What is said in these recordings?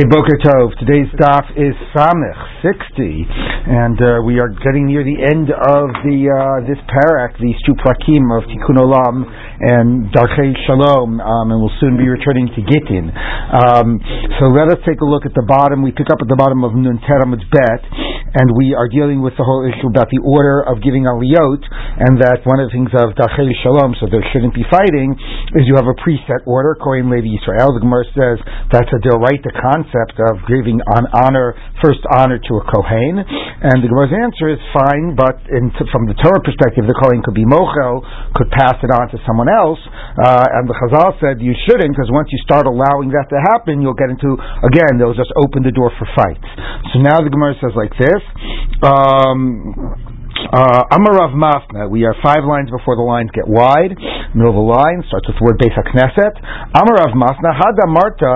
Hey, Boker Tov. Today's daf is Samech 60, and uh, we are getting near the end of the uh, this parak, these two plakim of Tikkun Olam and Darchei Shalom, um, and we'll soon be returning to Gittin. Um, so let us take a look at the bottom. We pick up at the bottom of Nun Teramutz Bet, and we are dealing with the whole issue about the order of giving aliyot, and that one of the things of Darchei Shalom, so there shouldn't be fighting, is you have a preset order, Kohen Levi Israel. The Gemara says that's a right concept concept of giving on honor, first honor to a Kohen. And the Gemara's answer is fine, but in, from the Torah perspective, the Kohen could be mochel, could pass it on to someone else. Uh, and the Chazal said you shouldn't, because once you start allowing that to happen, you'll get into, again, they'll just open the door for fights. So now the Gemara says like this. Um, Amar Rav Mattana, we are five lines before the lines get wide. Middle of the line starts with the word Beis HaKnesset. Amar Rav Mattana, Hada Marta,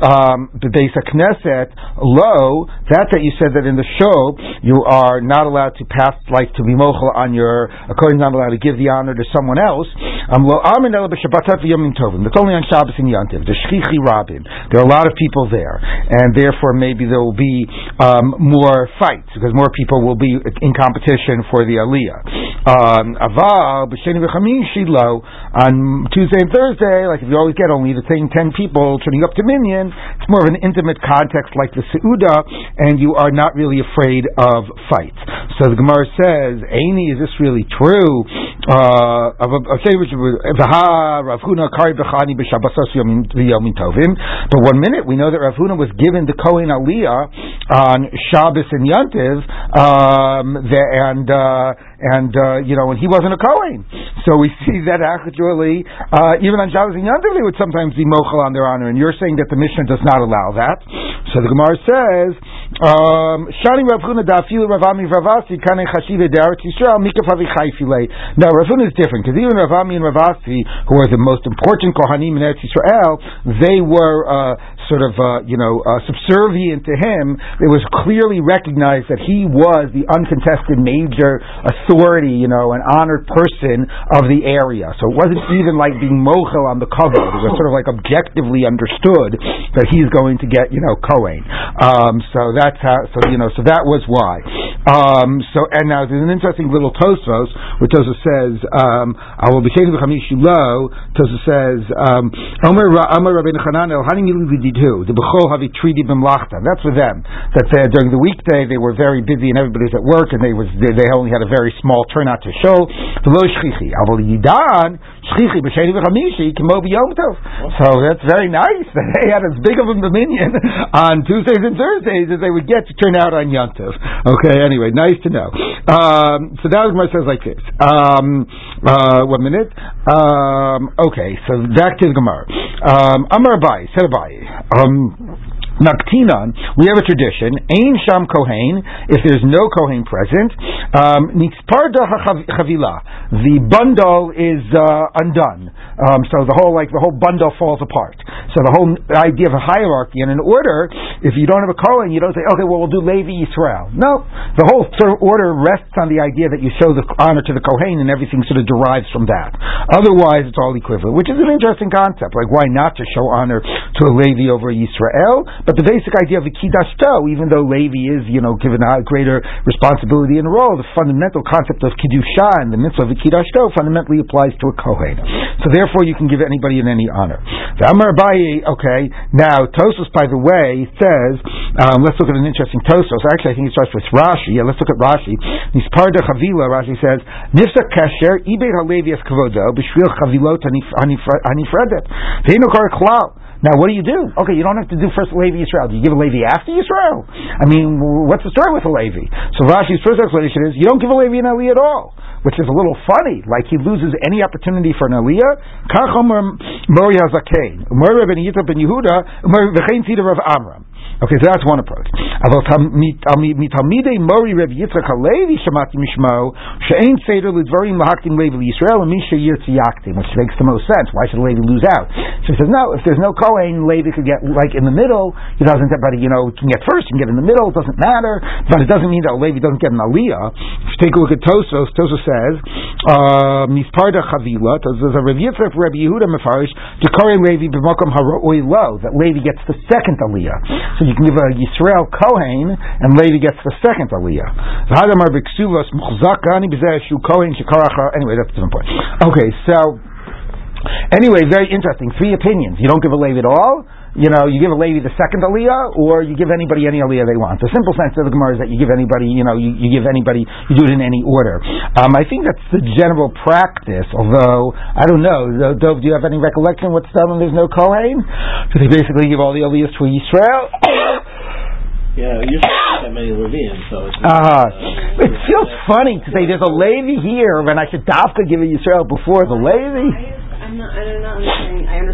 um, Beis HaKnesset, lo, that that you said that in the show, you are not allowed to pass, like to be mochel on your, according not allowed to give the honor to someone else. Um, lo Amin Ela B'Shabbatat Tovim. That's only on Shabbos and Yantiv. The Shchichi Rabin. There are a lot of people there. And therefore maybe there will be um, more fights, because more people will be in competition for the Aliyah. Um, Aval, b'sheni v'chamishi lo, on Tuesday and Thursday, like if you always get only the same ten people turning up to Minyan, it's more of an intimate context like the Seuda, and you are not really afraid of fights. So the Gemara says, Aini, is this really true? Uh, but one minute we know that Rav Huna was given the Kohen Aliyah on Shabbos and Yantiv, um, and and uh, and uh, you know, and he wasn't a Kohen. So we see that actually, uh, even on Shabbos and Yantiv, they would sometimes be mochel on their honor. And you're saying that the Mishnah does not allow that. So the Gemara says, um, Shani Rav Huna dafilu Rav Ami Ravasi kane chashive de'aretz Yisrael mikaf avi Now Rav Huna is different because even Rav Ami and Rav Asi, who are the most important Kohanim in Eretz Yisrael, they were uh, sort of uh, you know uh, subservient to him. It was clearly recognized that he was the uncontested major authority, you know, an honored person of the area. So it wasn't even like being mochel on the cover. It was sort of like objectively understood that he's going to get, you know, Kohen. Um, so that's how. So you know, so that was why. Um, so and now there's an interesting little Tosfos where Tosfos says, um, "I will be taken to Lo." Tosfos says, um, "Omer Rabbeinu Chanan The Bechol Havi Tridi B'Mlachta." That's for them. That during the weekday they were very busy and everybody was at work and they was they, they only had a very small turnout to show. V'lo shchichi. Aval yidan shchichi b'sheni v'chamishi kimo b'yom tov. So that's very nice that they had as big of a dominion on Tuesdays and Thursdays as they would get to turn out on Yom Tov. Okay, anyway, nice to know. Um, so that Gemara says like this. Um, uh, one minute. Um, okay, so back to the Gemara. Um, Amar Abaye, said Abaye. Um, we have a tradition. Ain Sham Kohen, if there's no Kohen present, um, Nisparda Chavila, the bundle is uh, undone. Um, so the whole like the whole bundle falls apart. So the whole idea of a hierarchy and an order, if you don't have a Kohen, you don't say, okay, well we'll do Levi Yisrael. No, the whole sort of order rests on the idea that you show the honor to the Kohen and everything sort of derives from that. Otherwise, it's all equivalent, which is an interesting concept. Like, why not to show honor to a Levi over Yisrael? But the basic idea of the Kiddashto, even though Levi is, you know, given a greater responsibility and role, the fundamental concept of Kiddusha and the mitzvah of the Kiddashto fundamentally applies to a Kohen. So therefore you can give anybody in any honor. The Amar Abaye, okay, now Tosfos, by the way, says, um, let's look at an interesting Tosfos. Actually, I think it starts with Rashi. Yeah, let's look at Rashi. Nisparda Chavila, Rashi says, Nifsa Kasher, Ibei HaLevi Es Kavodo, B'Shvil Chavilot Hanifredet. Ve'ino Kar Klal. Now, what do you do? Okay, you don't have to do first Levi Israel. Do you give a Levi after Israel? I mean, what's the story with a Levi? So Rashi's first explanation is you don't give a Levi an Aliyah at all, which is a little funny. Like he loses any opportunity for an Aliyah. Kachomer Mori Hazakein, Mori ben Yitzhak ben Yehuda, V'chein Tzida Rav Amram. Okay, so that's one approach. Mitalmidei Mori Reb Yitzchak Halevi Shamati Mishmo She'ein Seder Lidvarim Lahaktim Levi Yisrael and Misha Yirtzi Yaktim, which makes the most sense. Why should Levi lose out? So he says, no, if there's no Kohen, Levi could get like in the middle. He doesn't, but you know, can get first, can get in the middle. It doesn't matter, but it doesn't mean that Levi doesn't get an Aliyah. If you take a look at Tosfos, Tosfos says, um, Nisparda Chavila. There's a Reb Yitzchak Reb Yehuda Mefarish to Kohen Levi b'makom haroi lo that Levi gets the second Aliyah. So you can give a Yisrael Kohen, and Levi gets the second Aliyah. Anyway, that's the point. Okay, so anyway, very interesting. Three opinions. You don't give a Levi at all you know, you give a lady the second aliyah, or you give anybody any aliyah they want. The simple sense of the Gemara is that you give anybody, you know, you, you give anybody, you do it in any order. Um, I think that's the general practice, although, I don't know, Dov, do you have any recollection what's done when there's no Kohen? So they basically give all the aliyahs to Israel. Yeah, you don't have many Levians, so it's. Uh, uh, it feels funny to say there's a Levi here when I should dafka give a Yisrael before the Levi. I'm not. I'm not understanding. I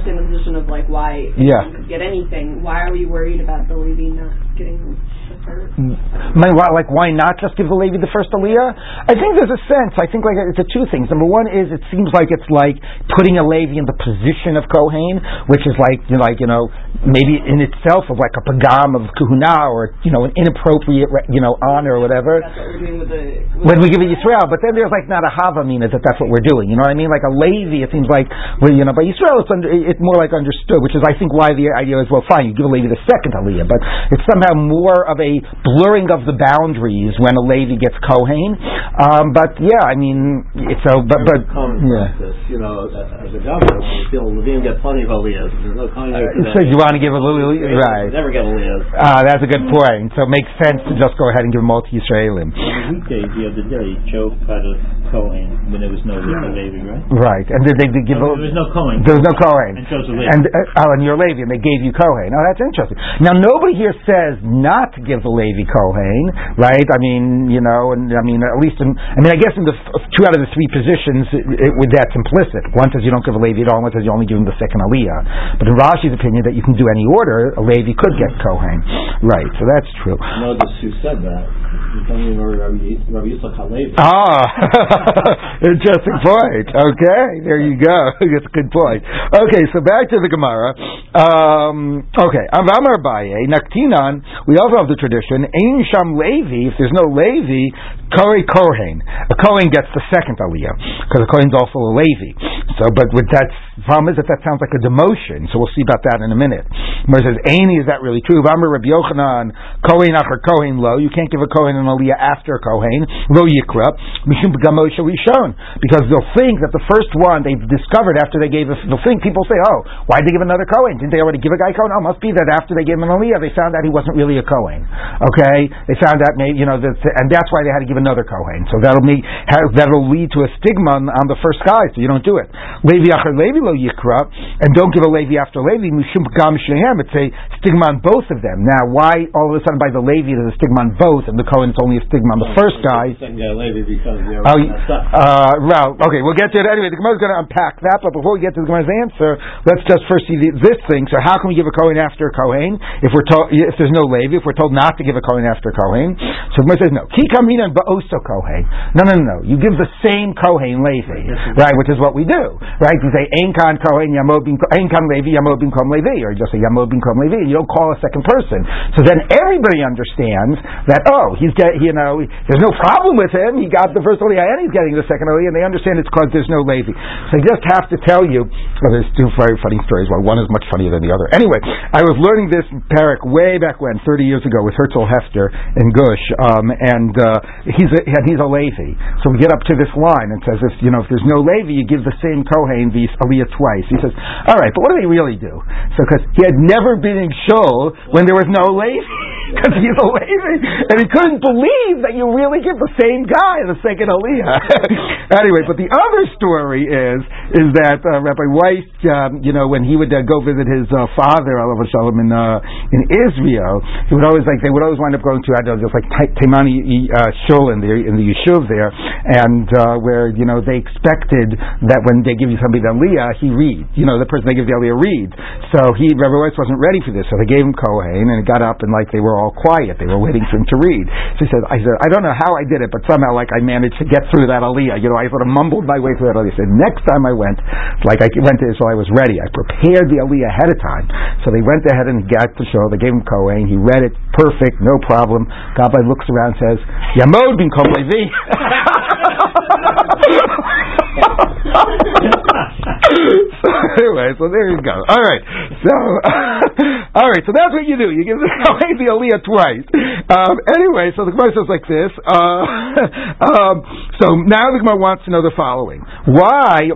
understand the position of like why yeah. could get anything. Why are we worried about the Levi not getting my, like, why not just give the Levi the first Aliyah? I think there's a sense. I think like it's a two things. Number one is it seems like it's like putting a Levi in the position of Kohen, which is like you know, like you know maybe in itself of like a pagam of Kuhuna or you know an inappropriate you know honor or whatever. The, when we give it Yisrael, but then there's like not a Havamina that that's what we're doing. You know what I mean? Like a Levi, it seems like well, you know, but Yisrael it's under, it's more like understood, which is I think why the idea is well, fine, you give a Levi the second Aliyah, but it's somehow more of a blurring of the boundaries when a lady gets Kohen. Um, but yeah, I mean, it's so, but, but, yeah. This, you know, as a governor, you feel Levine get plenty of Aliyahs, there's no Kohen uh, So you want to give a Aliyah, right. Never get Aliyahs. Ah, that's a good point. So it makes sense to just go ahead and give them all to Yisraelim. The weekday, the other day, Joe had a Kohen when there was no Levi, right? Right. And did they did give no, There was no Kohen. There was no Kohen. And chose a Levi. And, uh, oh, and you're Levi, and they gave you Kohen. Oh, that's interesting. Now, nobody here says not to give the Levi Kohen, right? I mean, you know, and I mean, at least in, I mean, I guess in the f- two out of the three positions, it, it, that's implicit. One says you don't give a Levi at all, one says you only give him the second Aliyah. But in Rashi's opinion, that you can do any order, a Levi could get Kohen. Right, so that's true. Who said that. Ah, interesting point. Okay, there you go. That's a good point. Okay, so back to the Gemara. Um, okay, Amar Baye, Naktinan, we also have the tradition, Ein Sham Levi, if there's no Levi, Kori Kohen. A Kohen gets the second Aliyah, because a Kohen's also a Levi. So, but with that, problem is that that sounds like a demotion, so we'll see about that in a minute. Where says, Aini, is that really true? Amar Rabbi Yochanan, Kohen Achar Kohen Lo, you can't give a Kohen an Aliyah after Kohen, Lo Yikra, Mishum Gamosha Rishon, because they'll think that the first one they've discovered after they gave, a, they'll think, people say, oh, why did they give another Kohen? Didn't they already give a guy Kohen? Oh, must be that after they gave him an Aliyah, they found out he wasn't really a Kohen. Okay? They found out, maybe, you know, that, and that's why they had to give another Kohen. So that'll make, that'll lead to a stigma on, on the first guy, so you don't do it. Levi Achar Levi Lo Yikra, and don't give a Levi after Levi, Mishum Gam Shehem, it's a stigma on both of them. Now, why all of a sudden by the Levi there's a stigma on both, and the Kohen it's only a stigma on the first guy? Oh, uh, well, okay, we'll get to it anyway. The Gemara is going to unpack that, but before we get to the Gemara's answer, let's just first see the, this thing. So, how can we give a Kohen after a Kohen if we're told if there's no Levi? If we're told not to give a Kohen after a Kohen, so the Gemara says no. Ki kamina ba'oso Kohen. No, no, no, no. You give the same Kohen Levi, right? Which is what we do, right? You say Ein Kan Kohen Yamod Bin Ein Kan Levi Yamod Bin Kom Levi, or you just say Yamod Bin Kom Levi, you don't call a second person. So then everybody understands that oh, he's get, you know, there's no problem with him. He got the first Aliyah and he's getting the second Aliyah, and they understand it's because there's no Levi. So I just have to tell you, well, there's two very funny stories. Well, one is much funnier than the other. Anyway, I was learning this parak way back when, 30 years ago, with Herzl Hefter in Gush, um, and uh, he's a, he's a Levi. So we get up to this line and says, if you know, if there's no Levi, you give the same Kohen the Aliyah twice. He says, all right, but what do they really do? So because he had never been in Shul when there was no Levi. because he's a Levi, and he couldn't believe that you really give the same guy the second Aliyah. anyway, but the other story is is that uh, Rabbi Weiss, um, you know, when he would uh, go visit his uh, father, Alav Shalom, in uh, in Israel, he would always like they would always wind up going to I don't know, just like Taimani uh, Shul in the in the yeshuv there, and uh, where you know they expected that when they give you somebody the Aliyah, he reads. You know, the person they give the Aliyah reads. So he Rabbi Weiss wasn't ready for this, so they gave him Kohen, and it got up and like they were all quiet. They were waiting for him to read. He said, I said, I don't know how I did it, but somehow like I managed to get through that Aliyah. You know, I sort of mumbled my way through that Aliyah. Said, next time I went, like I went to Israel, I was ready. I prepared the Aliyah ahead of time. So they went ahead and got the show. They gave him Kohen. He read it perfect, no problem. Gabbai looks around and says, Yamod bin Levi. so anyway, so there you go. All right, so all right, so that's what you do. You give the the aliyah twice. Um, anyway, so the Gemara says like this. Uh, um, so now the Gemara wants to know the following: Why?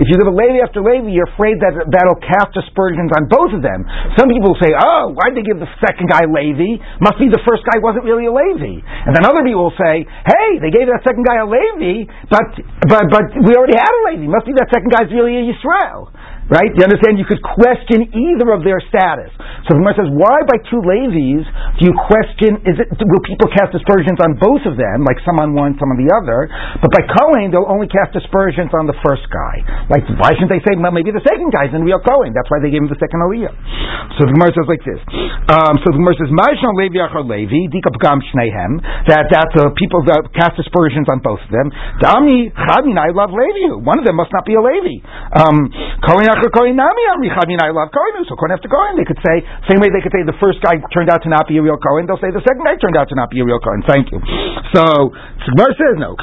If you give a Levi after Levi, you're afraid that that'll cast aspersions on both of them. Some people say, "Oh, why'd they give the second guy Levi? Must be the first guy wasn't really a Levi." And then other people will say, "Hey, they gave that second guy a Levi, but but but we already had a Levi. Must be that second guy's really a Yisrael." Right? You understand? You could question either of their status. So the Gemara says, why by two Levies do you question, is it, will people cast aspersions on both of them, like some on one, some on the other? But by Cohen, they'll only cast aspersions on the first guy. Like, why shouldn't they say, well, maybe the second guy's in real Cohen? That's why they gave him the second Aliyah. So the Gemara says like this. Um, so the Gemara says, Ma'ishon Levi Achar Levi, Dika Pagam Shnehem, that, that the people that cast aspersions on both of them. Dami Chamin, I love Levi. One of them must not be a Levi. Um, Cohen so Kohen after Kohen, they could say, same way they could say the first guy turned out to not be a real Kohen, they'll say the second guy turned out to not be a real Kohen. Thank you. So, Gemara says no.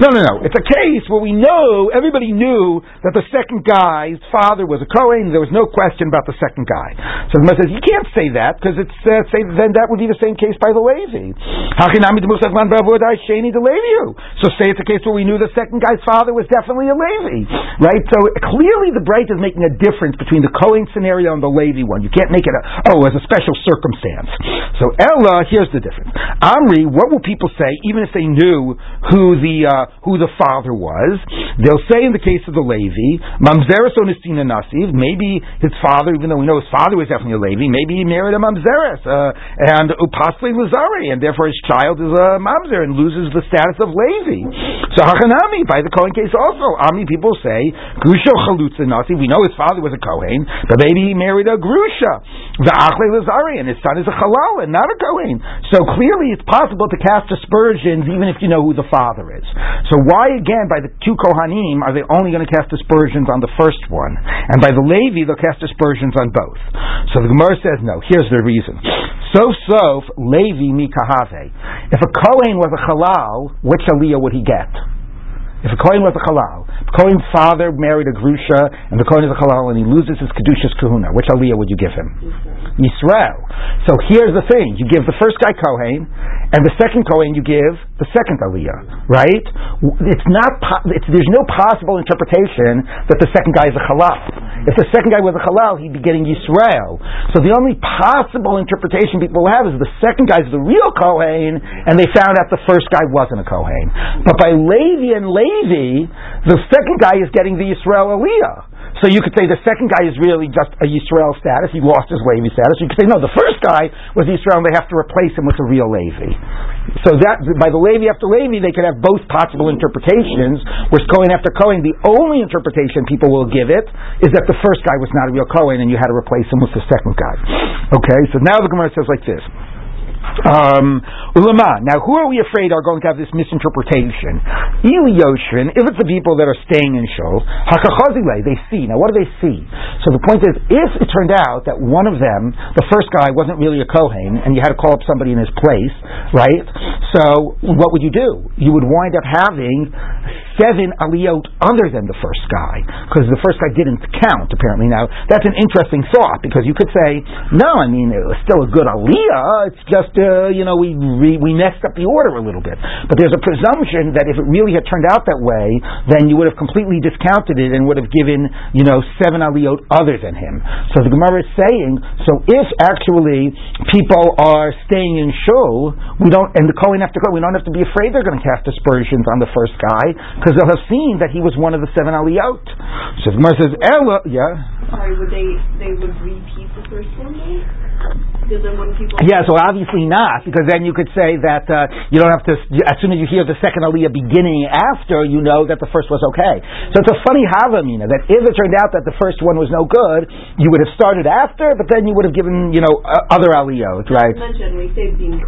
No, no, no. It's a case where we know, everybody knew that the second guy's father was a Kohen, there was no question about the second guy. So the Gemara says, you can't say that, because it's, uh, say, then that would be the same case by the Levi. So say it's a case where we knew the second guy's father was definitely a Levi. Right? So clearly the Bright is making a difference between the Cohen scenario and the Levi one. You can't make it a, oh, as a special circumstance. So Ella, here's the difference. Amri, what will people say, even if they knew who the, uh, who the father was? They'll say in the case of the Levi, Mamzeres Onistina Nasiv, maybe his father, even though we know his father was definitely a Levi, maybe he married a Mamzeres, uh, and possibly Lazari, and therefore his child is a Mamzer and loses the status of Levi. So Hachanami, by the Cohen case also, Amri people will say, Grusha Chalutza Nasi, we know his father was a Kohen, but maybe he married a Grusha. The Achle Lazari, and his son is a Halal and not a Kohen. So clearly it's possible to cast aspersions even if you know who the father is. So why again, by the two Kohanim, are they only going to cast aspersions on the first one? And by the Levi, they'll cast aspersions on both. So the Gemara says no. Here's the reason. So sof Levi mikahave. If a Kohen was a Halal, which Aliyah would he get? If a Kohen was a halal, the Kohen's father married a grusha, and the Kohen is a halal, and he loses his kedushas kahuna, which aliyah would you give him? Yisrael. So here's the thing: you give the first guy Kohen, and the second Kohen you give the second aliyah, right? It's not. It's, there's no possible interpretation that the second guy is a halal. If the second guy was a halal, he'd be getting Yisrael. So the only possible interpretation people have is the second guy's the real Kohen, and they found out the first guy wasn't a Kohen. But by Levi and Levi, the second guy is getting the Yisrael Aliyah. So you could say the second guy is really just a Yisrael status. He lost his Levi status. You could say, no, the first guy was Yisrael and they have to replace him with a real Levi. So that, by the Levi after Levi, they could have both possible interpretations, whereas Cohen after Cohen, the only interpretation people will give it is that the first guy was not a real Cohen and you had to replace him with the second guy. Okay, so now the Gemara says like this. Um, now, who are we afraid are going to have this misinterpretation? Eli if it's the people that are staying in Shul, Hakachazile, they see. Now, what do they see? So the point is, if it turned out that one of them, the first guy, wasn't really a Kohen, and you had to call up somebody in his place, right? So, what would you do? You would wind up having seven aliyot other than the first guy, because the first guy didn't count apparently. Now that's an interesting thought because you could say, no, I mean it was still a good aliyah. It's just uh, you know we, we we messed up the order a little bit. But there's a presumption that if it really had turned out that way, then you would have completely discounted it and would have given you know seven aliyot other than him. So the Gemara is saying, so if actually people are staying in shul, we don't and the Kohen to go. We don't have to be afraid they're going to cast aspersions on the first guy because they'll have seen that he was one of the seven aliyot. So the Gemara says, Ella, yeah. Sorry, would they they would repeat the first one Yeah, so obviously not, because then you could say that uh, you don't have to. As soon as you hear the second aliyah beginning after, you know that the first was okay. So it's a funny havamina that if it turned out that the first one was no good, you would have started after, but then you would have given you know uh, other aliyot, right? mentioned we say being.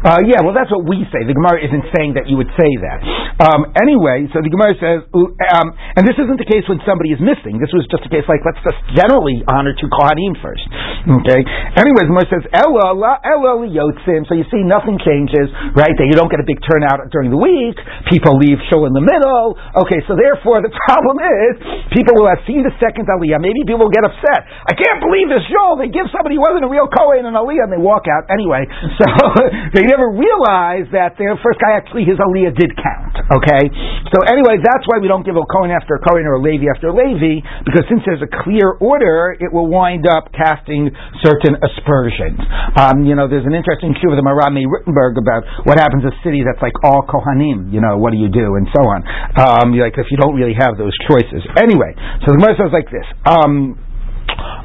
Uh, yeah, well, that's what we say. The Gemara isn't saying that you would say that. Um, anyway, so the Gemara says, um, and this isn't the case when somebody is missing. This was just a case like let's just generally honor two Kohanim first. Okay. Anyway, the Gemara says, Ella, Ella Yotzim. So you see, nothing changes, right? That you don't get a big turnout during the week. People leave show in the middle. Okay, so therefore the problem is people will have seen the second Aliyah. Maybe people will get upset. I can't believe this show. They give somebody who wasn't a real Kohen an Aliyah and they walk out anyway. So they never realized that the first guy actually his aliyah did count. Okay, so anyway, that's why we don't give a Kohen after a Kohen or a Levi after a Levi because since there's a clear order, it will wind up casting certain aspersions. Um, you know, there's an interesting issue with the Maharam mi-Rothenburg about what happens a city that's like all Kohanim. You know, what do you do and so on. Um, like if you don't really have those choices. Anyway, so the Gemara says like this. Um,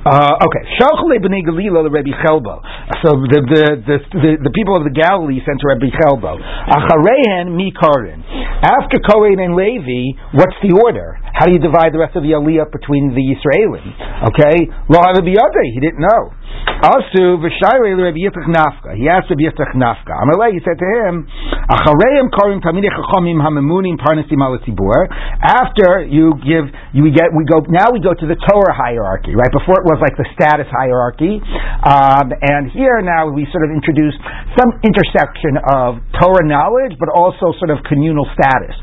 uh, okay, Shalchule b'nei Galila Rabbi Chelbo. So the, the the, the the people of the Galilee sent to Rabbi Chelbo. Acharehen mi Korin. After Kohen and Levi, what's the order? How do you divide the rest of the Aliyah between the Israelim? Okay, Lo He didn't know. Asu v'shayre Rabbi Yitzchak Nafcha. He asked Rabbi Yitzchak Nafcha. Amalei, he said to him, Achareim korim talmidei chachamim hamemunim parnasim. After you give, you get, we go, now we go to the Torah hierarchy, right? Before it was like the status hierarchy. Um, and here now we sort of introduce some intersection of Torah knowledge, but also sort of communal status.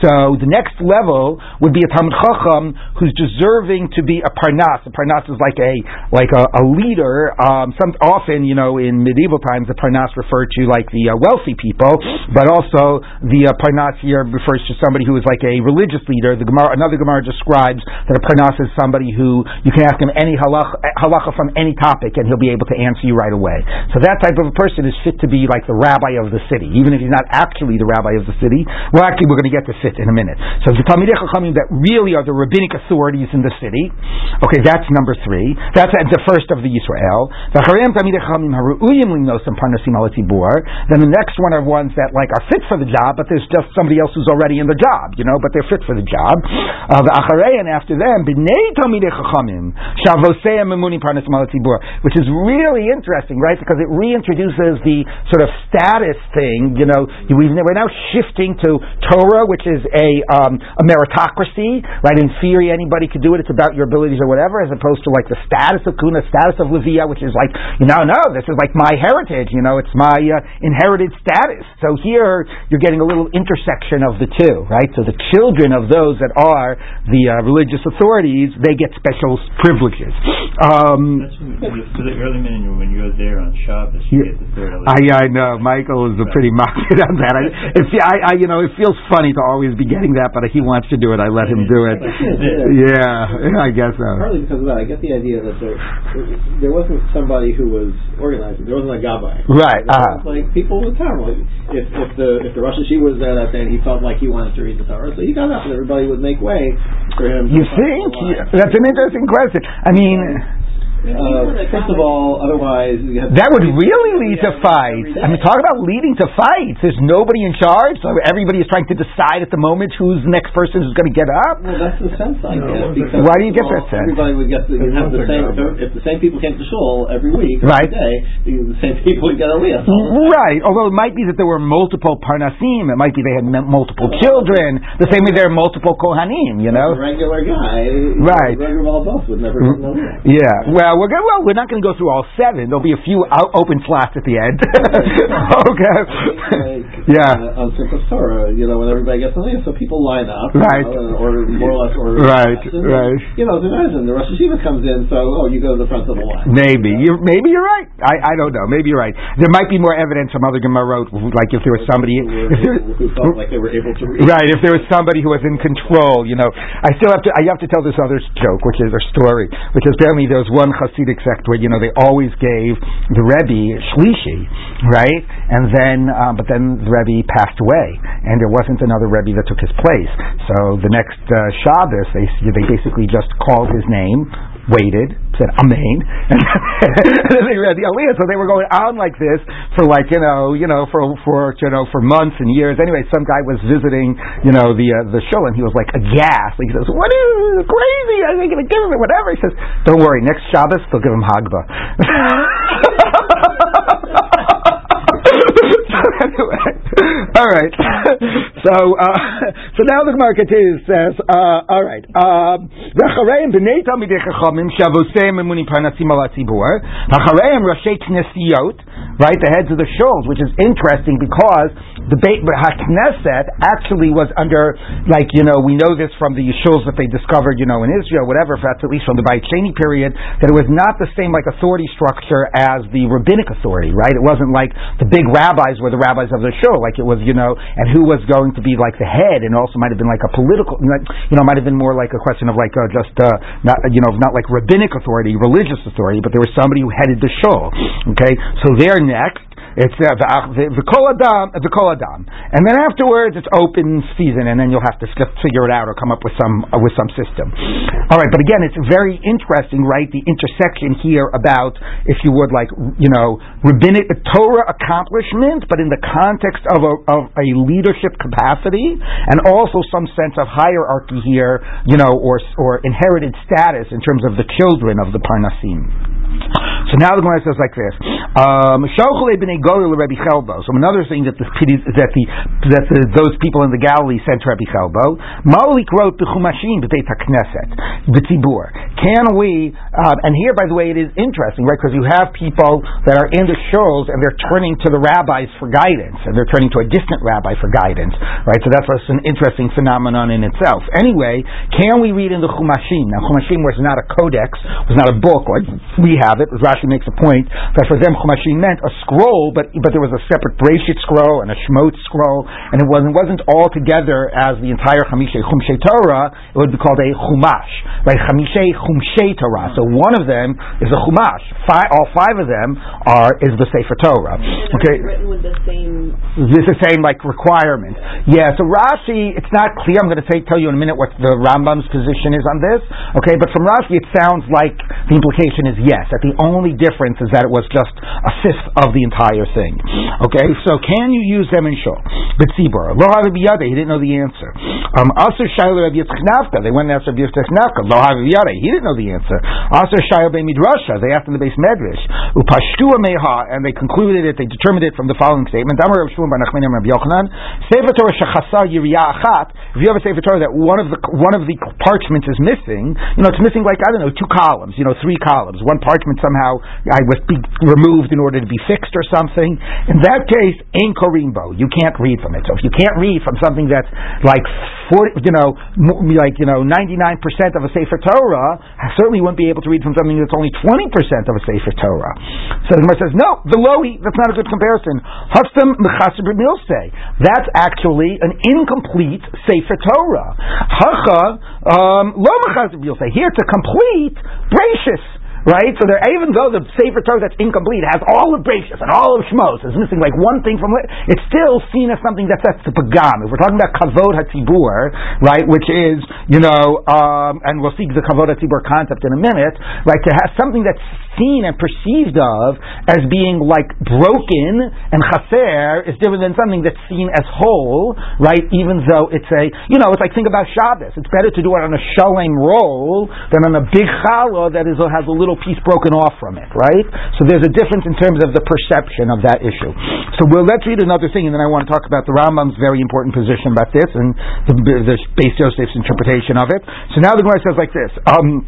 So the next level would be a Talmud Chacham who's deserving to be a Parnas. A Parnas is like a, like a, a leader um, some often, you know, in medieval times, the parnas referred to like the uh, wealthy people, but also the uh, parnas here refers to somebody who is like a religious leader. The Gemara, another Gemara describes that a parnas is somebody who you can ask him any halacha, halacha from any topic, and he'll be able to answer you right away. So that type of a person is fit to be like the rabbi of the city, even if he's not actually the rabbi of the city. Well, actually, we're going to get to fit in a minute. So the Talmidei Chachamim that really are the rabbinic authorities in the city. Okay, that's number three. That's the first of the Yisrael. Then the next one are ones that like are fit for the job, but there's just somebody else who's already in the job, you know, but they're fit for the job. Uh, and after them, which is really interesting, right? Because it reintroduces the sort of status thing. You know, we've, we're now shifting to Torah, which is a um, a meritocracy, right? In theory, anybody could do it. It's about your abilities or whatever, as opposed to like the status of Kuna, status of Leviah, which is like, you know, no, this is like my heritage, you know, it's my uh, inherited status. So here you're getting a little intersection of the two, right? So the children of those that are the uh, religious authorities, they get special privileges. Um, That's for the early minute when you're there on Shabbos, you yeah, get the third I, I know. Michael is a pretty mocked on that. I, it's, I, I, you know, it feels funny to always be getting that, but he wants to do it. I let him do it. Yeah, I guess so. Partly because of that, I get the idea that there, there wasn't somebody who was organizing. There wasn't a gabbai. Right. Uh-huh. Like people in the town. Like if if the if the Rosh Yeshiva was there that day, and he felt like he wanted to read the Torah, so he got up, and everybody would make way for him. You think? That's an interesting question. I mean. Uh, first of all, otherwise that would really lead to fights. I mean, talk about leading to fights. There's nobody in charge, so everybody is trying to decide at the moment who's the next person who's going to get up. Well, that's the sense I get. Why do you get that sense? Everybody would get the, have the same. If the same people came to shul every week, right. every day, the same people would get a liyah. Right. Although it might be that there were multiple parnasim. It might be they had multiple children. The same way there are multiple kohanim. You know, a regular guy, right? Regular both would never. Yeah. Well Yeah, we're gonna, well, we're not going to go through all seven. There'll be a few out, open slots at the end. okay. like, Yeah. uh, on Simchas Torah, uh, you know, when everybody gets something, so people line up, Right. you know, uh, or more or less order. Right, And, right. You know, and the Rosh Yeshiva comes in, so oh, you go to the front of the line. Maybe you maybe you're right. I, I don't know. Maybe you're right. There might be more evidence from other Gemarot, like if there was somebody who, were if there, who felt like they were able to read. Right, if there was somebody who was in control, you know, I still have to. I have to tell this other joke, which is a story, which is apparently there was one Hasidic sect where you know they always gave the Rebbe shlishi, right, and then um, but then the Rebbe passed away, and there wasn't another Rebbe that took his place. So the next uh, Shabbos, they they basically just called his name, waited, said Amen, and then they read the Aliyah. So they were going on like this for like you know you know for for you know for months and years. Anyway, some guy was visiting you know the uh, the show and he was like aghast. He says, "What is this? crazy? They going to give him? Whatever." He says, "Don't worry. Next Shabbos they'll give him Hagba." anyway, all right. So, uh, so now the Gemara continues. Says, uh, all right. V'chareim b'nei chachamim emunim parnasim knesiot, right? The heads of the shuls, which is interesting because the Beit HaKnesset actually was under, like you know, we know this from the shuls that they discovered, you know, in Israel, whatever. That's at least from the Beit Sheni period, that it was not the same like authority structure as the rabbinic authority, right? It wasn't like the big rabbis were the rabbis of the show, like it was, you know, and who was going to be like the head, and also might have been like a political, you know, might have been more like a question of like uh, just uh, not, you know, not like rabbinic authority, religious authority, but there was somebody who headed the show. Okay, so they're next. It's uh, the kol adam, the kol adam, and then afterwards it's open season, and then you'll have to figure it out or come up with some uh, with some system. All right, but again, it's very interesting, right? The intersection here about, if you would, like you know, rabbinic Torah accomplishment, but in the context of a, of a leadership capacity, and also some sense of hierarchy here, you know, or or inherited status in terms of the children of the Parnasim. So now the Gemara says like this: um, Shauchel b'nei Golil Rabbi Chelbo. So another thing that the that the that the, those people in the Galilee sent to Rabbi Chelbo. Malik wrote the Chumashim b'teit Knesset b'tzibur. Can we? Um, and here, by the way, it is interesting, right? Because you have people that are in the shuls and they're turning to the rabbis for guidance, and they're turning to a distant rabbi for guidance, right? So that's an interesting phenomenon in itself. Anyway, can we read in the Chumashim? Now, Chumashim was not a codex, was not a book we have it. Rashi makes a point that for them Chumashim meant a scroll, but but there was a separate Breshit scroll and a Shemot scroll, and it wasn't wasn't all together as the entire Chamishay Chumshay Torah. It would be called a Chumash, right? Chamishay Chumshay Torah. So one of them is a Chumash. Five, all five of them are is the Sefer Torah. Okay, written with the same. this is the same like requirement. Yeah, so Rashi, it's not clear. I'm going to say, tell you in a minute what the Rambam's position is on this. Okay, but from Rashi, it sounds like the implication is yes. That the only difference is that it was just a fifth of the entire thing. Okay, so can you use them in shul? But Tzibor, lo biyade, he didn't know the answer. Um, Aser Shaila Rav Yitzchak Nafcha, they went and asked Rav Yitzchak Nafcha, lo biyade, he didn't know the answer. Aser Shaila Be Midrasha, they asked in the beis Medrash, Upashtua Meha, and they concluded it, they determined it from the following statement. Amar Rav Shmuel Bar Nachman Rav Yochanan, Sefer Torah Shachasa Yiriyah Achat, if you have a Sefer Torah that one of the one of the parchments is missing, you know, it's missing like I don't know, two columns, you know, three columns. One parchment somehow I was be removed in order to be fixed or something. In that case, in Korimbo, you can't read from it. So if you can't read from something that's like forty, you know, like you know, ninety nine percent of a Sefer Torah, I certainly wouldn't be able to read from something that's only twenty percent of a Sefer Torah. So the Gemara says, no, the lohi, that's not a good comparison. Hustam. That's actually an incomplete Sefer Torah. Hacha um, lo. Here it's a complete gracious. Right? So there, even though the Sefer Torah that's incomplete has all of Bereshis and all of Shmos, is missing like one thing from it, it's still seen as something that sets the Pagam. If we're talking about Kavod HaTzibur, right, which is, you know, um, and we'll see the Kavod HaTzibur concept in a minute, right, to have something that's seen and perceived of as being like broken and chaser is different than something that's seen as whole, right, even though it's a, you know, it's like think about Shabbos. It's better to do it on a shalem roll than on a big challah that is, has a little piece broken off from it, right? So there's a difference in terms of the perception of that issue. So we'll let's read another thing, and then I want to talk about the Rambam's very important position about this and the, the Joseph's interpretation of it. So now the Gemara says like this. Um,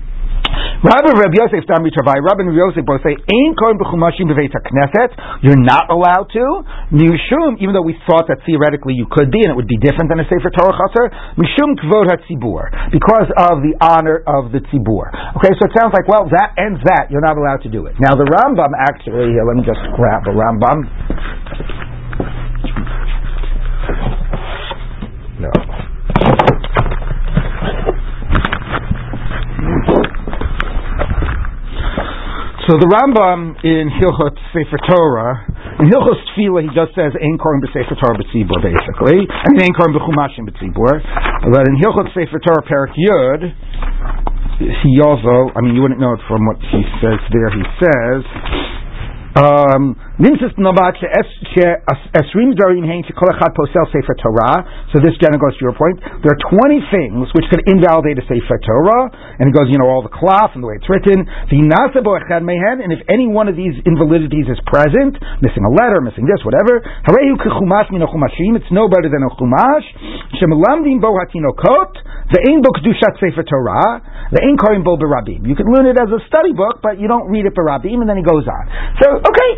Rabbi Rabbi Yosef Dami Travai, Rabbi Yosef both say, Ein kohen b'chumashim b'veit knesset. You're not allowed to. Mishum, even though we thought that theoretically you could be, and it would be different than a Sefer Torah chaser. Mishum kvod hatzibur, because of the honor of the tzibur. Okay, so it sounds like, well, that ends that. You're not allowed to do it. Now the Rambam actually, here, let me just grab the Rambam. No. So the Rambam in Hilchot Sefer Torah, in Hilchot Tefillah, he just says Ein Korim B'Sefer Torah B'Tzibur, basically. I mean Ein B'Chumashim B'Tzibur. But in Hilchot Sefer Torah Perak Yud, he also, I mean, you wouldn't know it from what he says there. He says. Um. So this generally goes to your point. There are 20 things which could invalidate a Sefer Torah, and it goes, you know, all the cloth and the way it's written. And if any one of these invalidities is present, missing a letter, missing this, whatever, it's no better than a chumash. Shemalamdim bo hatinokot, the ein bo Sefer Torah, the ein karim bo berabim. You can learn it as a study book, but you don't read it berabim, and then he goes on. So, okay,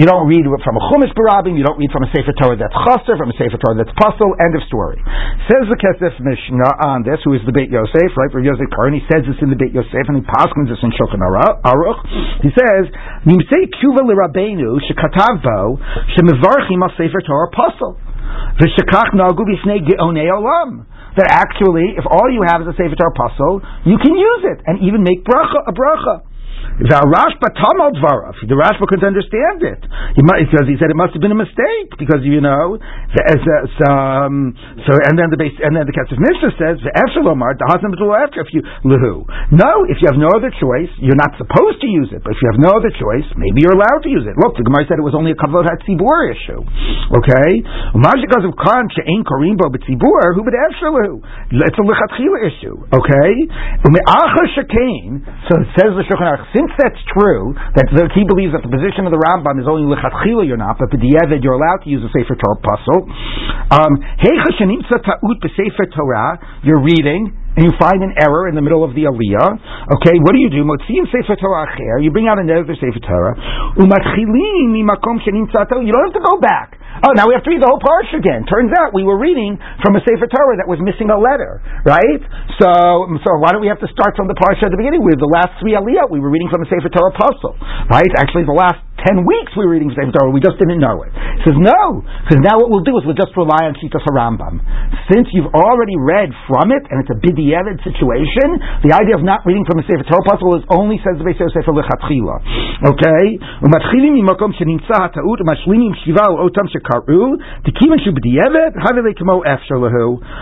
you don't read from a Chumash Barabim, you don't read from a Sefer Torah that's Chaser, from a Sefer Torah that's Pasul, end of story. Says the Kesef Mishnah on this, who is the Beit Yosef, right, for Yosef Karo, he says this in the Beit Yosef, and he paskins this in Shulchan Aruch. He says, Nimsei Kuva Lirabeinu, Shekatav Bo, Shemevarchim al Sefer Torah Pasul. V'shekach nagu b'snei geonei olam that actually, if all you have is a Sefer Torah pasul, you can use it and even make bracha, a bracha. The Rashba Tamal Dvarav. The Rashba couldn't understand it. He because he said it must have been a mistake because you know. As, um, so and then the base and then the Kesef Mishnah says the Eshelomar the will after if you luhu. No, if you have no other choice, you're not supposed to use it. But if you have no other choice, maybe you're allowed to use it. Look, the Gemara said it was only a kavod hatzibur issue. Okay, because of kan she'ain karimbo b'tzibur who but It's a lichatchila issue. Okay, so it says the Shulchan since that's true, that he believes that the position of the Rambam is only lichatchila you're not, but b'diavad you're allowed to use a Sefer Torah pasul. Um, Torah, you're reading, and you find an error in the middle of the aliyah, okay, what do you do? Motzim Sefer Torah acher, you bring out another Sefer Torah, you don't have to go back. Oh, now we have to read the whole parsha again. Turns out we were reading from a Sefer Torah that was missing a letter, right? So, so why don't we have to start from the parsha at the beginning with the last three aliyah? We were reading from a Sefer Torah pasul, right? Actually, the last ten weeks we were reading Sefer Torah. We just didn't know it. He says no, because now what we'll do is we'll just rely on Shitas Rambam. Since you've already read from it and it's a bidiyeved situation, the idea of not reading from a Sefer Torah pasul is only says the Sefer Sefer Lechatchila. Okay, efshar.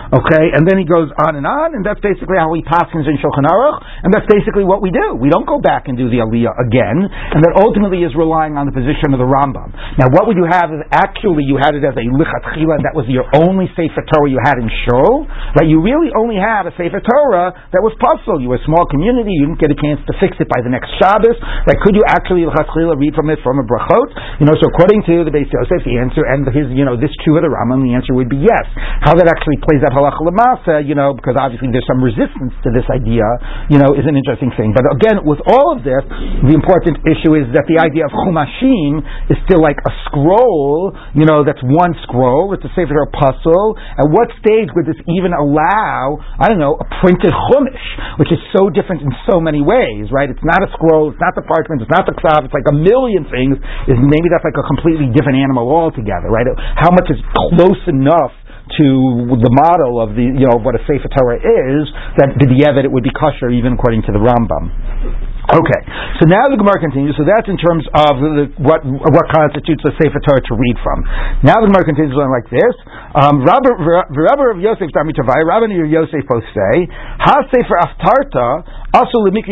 Okay, and then he goes on and on, and that's basically how he passes in Shulchan Aruch, and that's basically what we do. We don't go back and do the aliyah again, and that ultimately is relying on the position of the Rambam. Now, what would you have is actually you had it as a lichatchila, and that was your only Sefer Torah you had in Shul. Right? You really only had a Sefer Torah that was pasul. You were a small community. You didn't get a chance to fix it by the next Shabbos. Right? Could you actually lichatchila read from it from a brachot? You know, so according to the Beis Yosef, the answer and his, you know, this true of the Rambam, the answer would be yes. How that actually plays out halacha lamasa, you know, because obviously there's some resistance to this idea, you know, is an interesting thing. But again, with all of this, the important issue is that the idea of chumashim is still like a scroll, you know, that's one scroll. It's a Sefer pasul. At what stage would this even allow, I don't know, a printed Chumash, which is so different in so many ways, right? It's not a scroll, it's not the parchment, it's not the ksav, it's like a million things. Is maybe that's like a completely different animal altogether, right? How much is close enough to the model of the you know what a Sefer Torah is that the it would be kosher even according to the Rambam. Okay, so now the Gemara continues. So that's in terms of the, what what constitutes a Sefer Torah to read from. Now the Gemara continues on like this. Um, Rabbi of Yosef Damitavai, Rabbi and Yosef say, Ha Sefer Aftarta also. If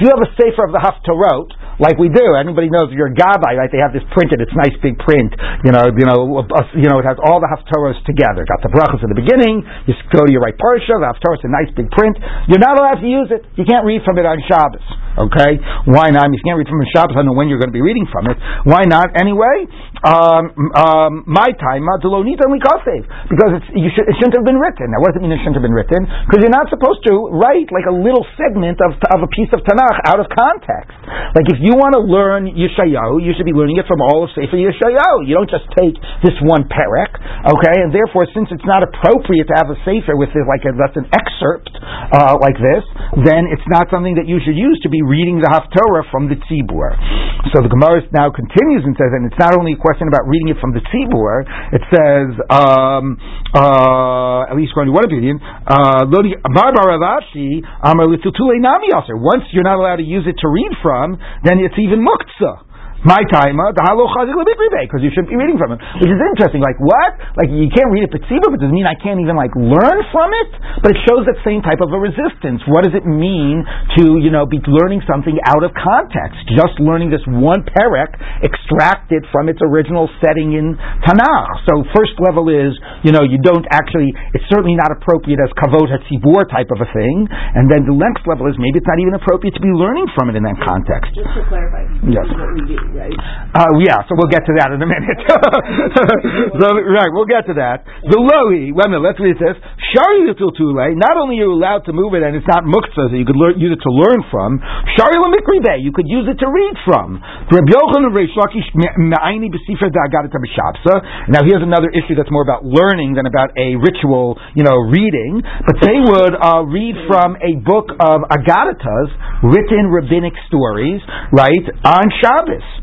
you have a Sefer of the Haftarot, like we do. Anybody knows if you're a Gabbai, right? They have this printed. It's nice big print. You know, you know, you know. It has all the haftarahs together. Got the brachas at the beginning. You go to your right parsha. The haftarah is a nice big print. You're not allowed to use it. You can't read from it on Shabbos. Okay, why not? If you can't read from Shabbos, I don't know when you're going to be reading from it. Why not? Anyway, um, um, my time, Delonit only save because it's, you it shouldn't have been written. Now, what does it mean it shouldn't have been written? Because you're not supposed to write like a little segment of, of a piece of Tanakh out of context. Like if you want to learn Yeshayahu, you should be learning it from all of Sefer Yeshayahu. You don't just take this one perek, okay? And therefore, since it's not appropriate to have a Sefer with this, like a, that's an excerpt uh, like this, then it's not something that you should use to be reading the Haftorah from the Tzibur. So the Gemara now continues and says, and it's not only a question about reading it from the Tzibur, it says, um, uh, at least according to one opinion, uh, once you're not allowed to use it to read from, then it's even muktzah my timer, the halo chazik because you shouldn't be reading from it. Which is interesting. Like what? Like you can't read it petziba, but does it mean I can't even like learn from it? But it shows that same type of a resistance. What does it mean to you know be learning something out of context? Just learning this one perek extracted from its original setting in Tanakh. So first level is you know you don't actually. It's certainly not appropriate as kavod hatzibur type of a thing. And then the next level is maybe it's not even appropriate to be learning from it in that context. Just to clarify, yes. Uh, yeah, so we'll get to that in a minute. so, right, we'll get to that. The lohi, wait a minute, let's read this. Shari tule, not only are you allowed to move it and it's not muktzah, so you could learn, use it to learn from, Shari lamikribe, you could use it to read from. Now here's another issue that's more about learning than about a ritual, you know, reading, but they would uh, read from a book of Agaritas, written rabbinic stories, right, on Shabbos.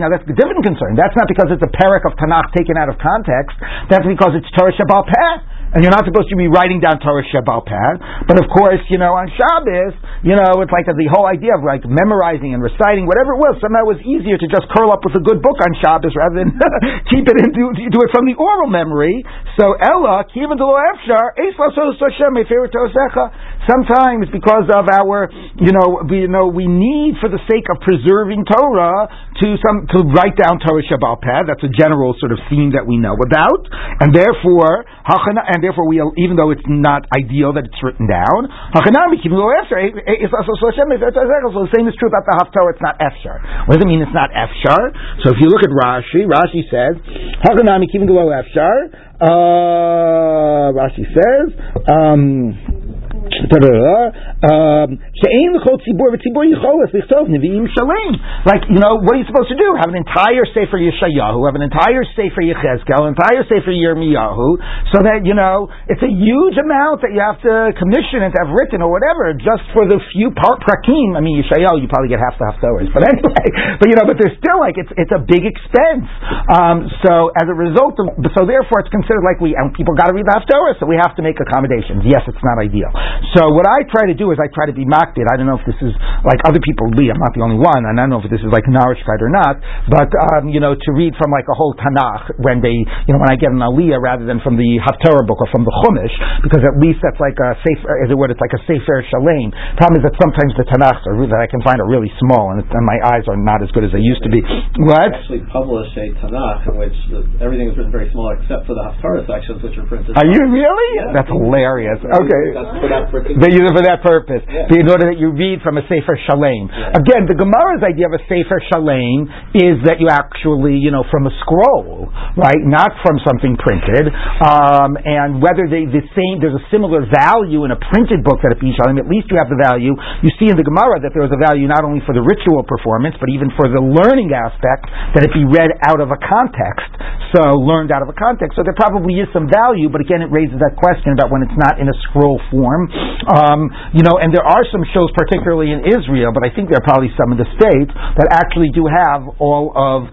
Now that's a different concern. That's not because it's a parak of Tanakh taken out of context. That's because it's Torah Shebaal Peh and you're not supposed to be writing down Torah Shebaal Peh. But of course, you know, on Shabbos, you know, it's like the whole idea of like memorizing and reciting, whatever it was. Somehow it was easier to just curl up with a good book on Shabbos rather than keep it and do, do it from the oral memory. So Ella, Kivan Efshar, my favorite Sometimes because of our, you know, we you know we need for the sake of preserving Torah to some to write down Torah Shebaal Peh. That's a general sort of theme that we know about, and therefore, and therefore we, even though it's not ideal that it's written down, so the same is true about the Haftarah, it's not Efshar. What does it mean it's not Efshar? So if you look at Rashi, Rashi says, Hakanami Kivin Efshar, uh, Rashi says, um, like, you know, what are you supposed to do? Have an entire Sefer Yeshayahu, have an entire Sefer Yechezkel, an entire Sefer Yirmiyahu, so that, you know, it's a huge amount that you have to commission and to have written or whatever, just for the few part prakim. I mean, Yeshayahu, you probably get half the half hours. But anyway, but you know, but there's still like, it's, it's a big expense. Um, so as a result of, so therefore it's considered like we, and people got to read the Haftorah, so we have to make accommodations. Yes, it's not ideal. So what I try to do is I try to be mocked it. I don't know if this is like other people read. I'm not the only one, and I don't know if this is like Narishkeit or not. But um, you know, to read from like a whole Tanakh when they, you know, when I get an Aliyah rather than from the Haftarah book or from the Chumash, because at least that's like a safe, as it were, it's like a Sefer Shalem. Problem is that sometimes the Tanakhs are that I can find are really small, and, and my eyes are not as good as they used to be. What? Actually, publish a Tanakh in which the, everything is written very small except for the Haftarah sections, which are printed. Are you really? Yeah. That's hilarious. Okay. That's put out for they use it for that purpose. Yeah. In order that you read from a Sefer Shalem. Yeah. Again, the Gemara's idea of a Sefer Shalem is that you actually, you know, from a scroll, right? Not from something printed. Um, and whether they, the same, there's a similar value in a printed book that a be Shalem, at least you have the value. You see in the Gemara that there was a value not only for the ritual performance, but even for the learning aspect, that it be read out of a context. So, learned out of a context. So there probably is some value, but again, it raises that question about when it's not in a scroll form. Um, you know, and there are some shows, particularly in Israel, but I think there are probably some in the states that actually do have all of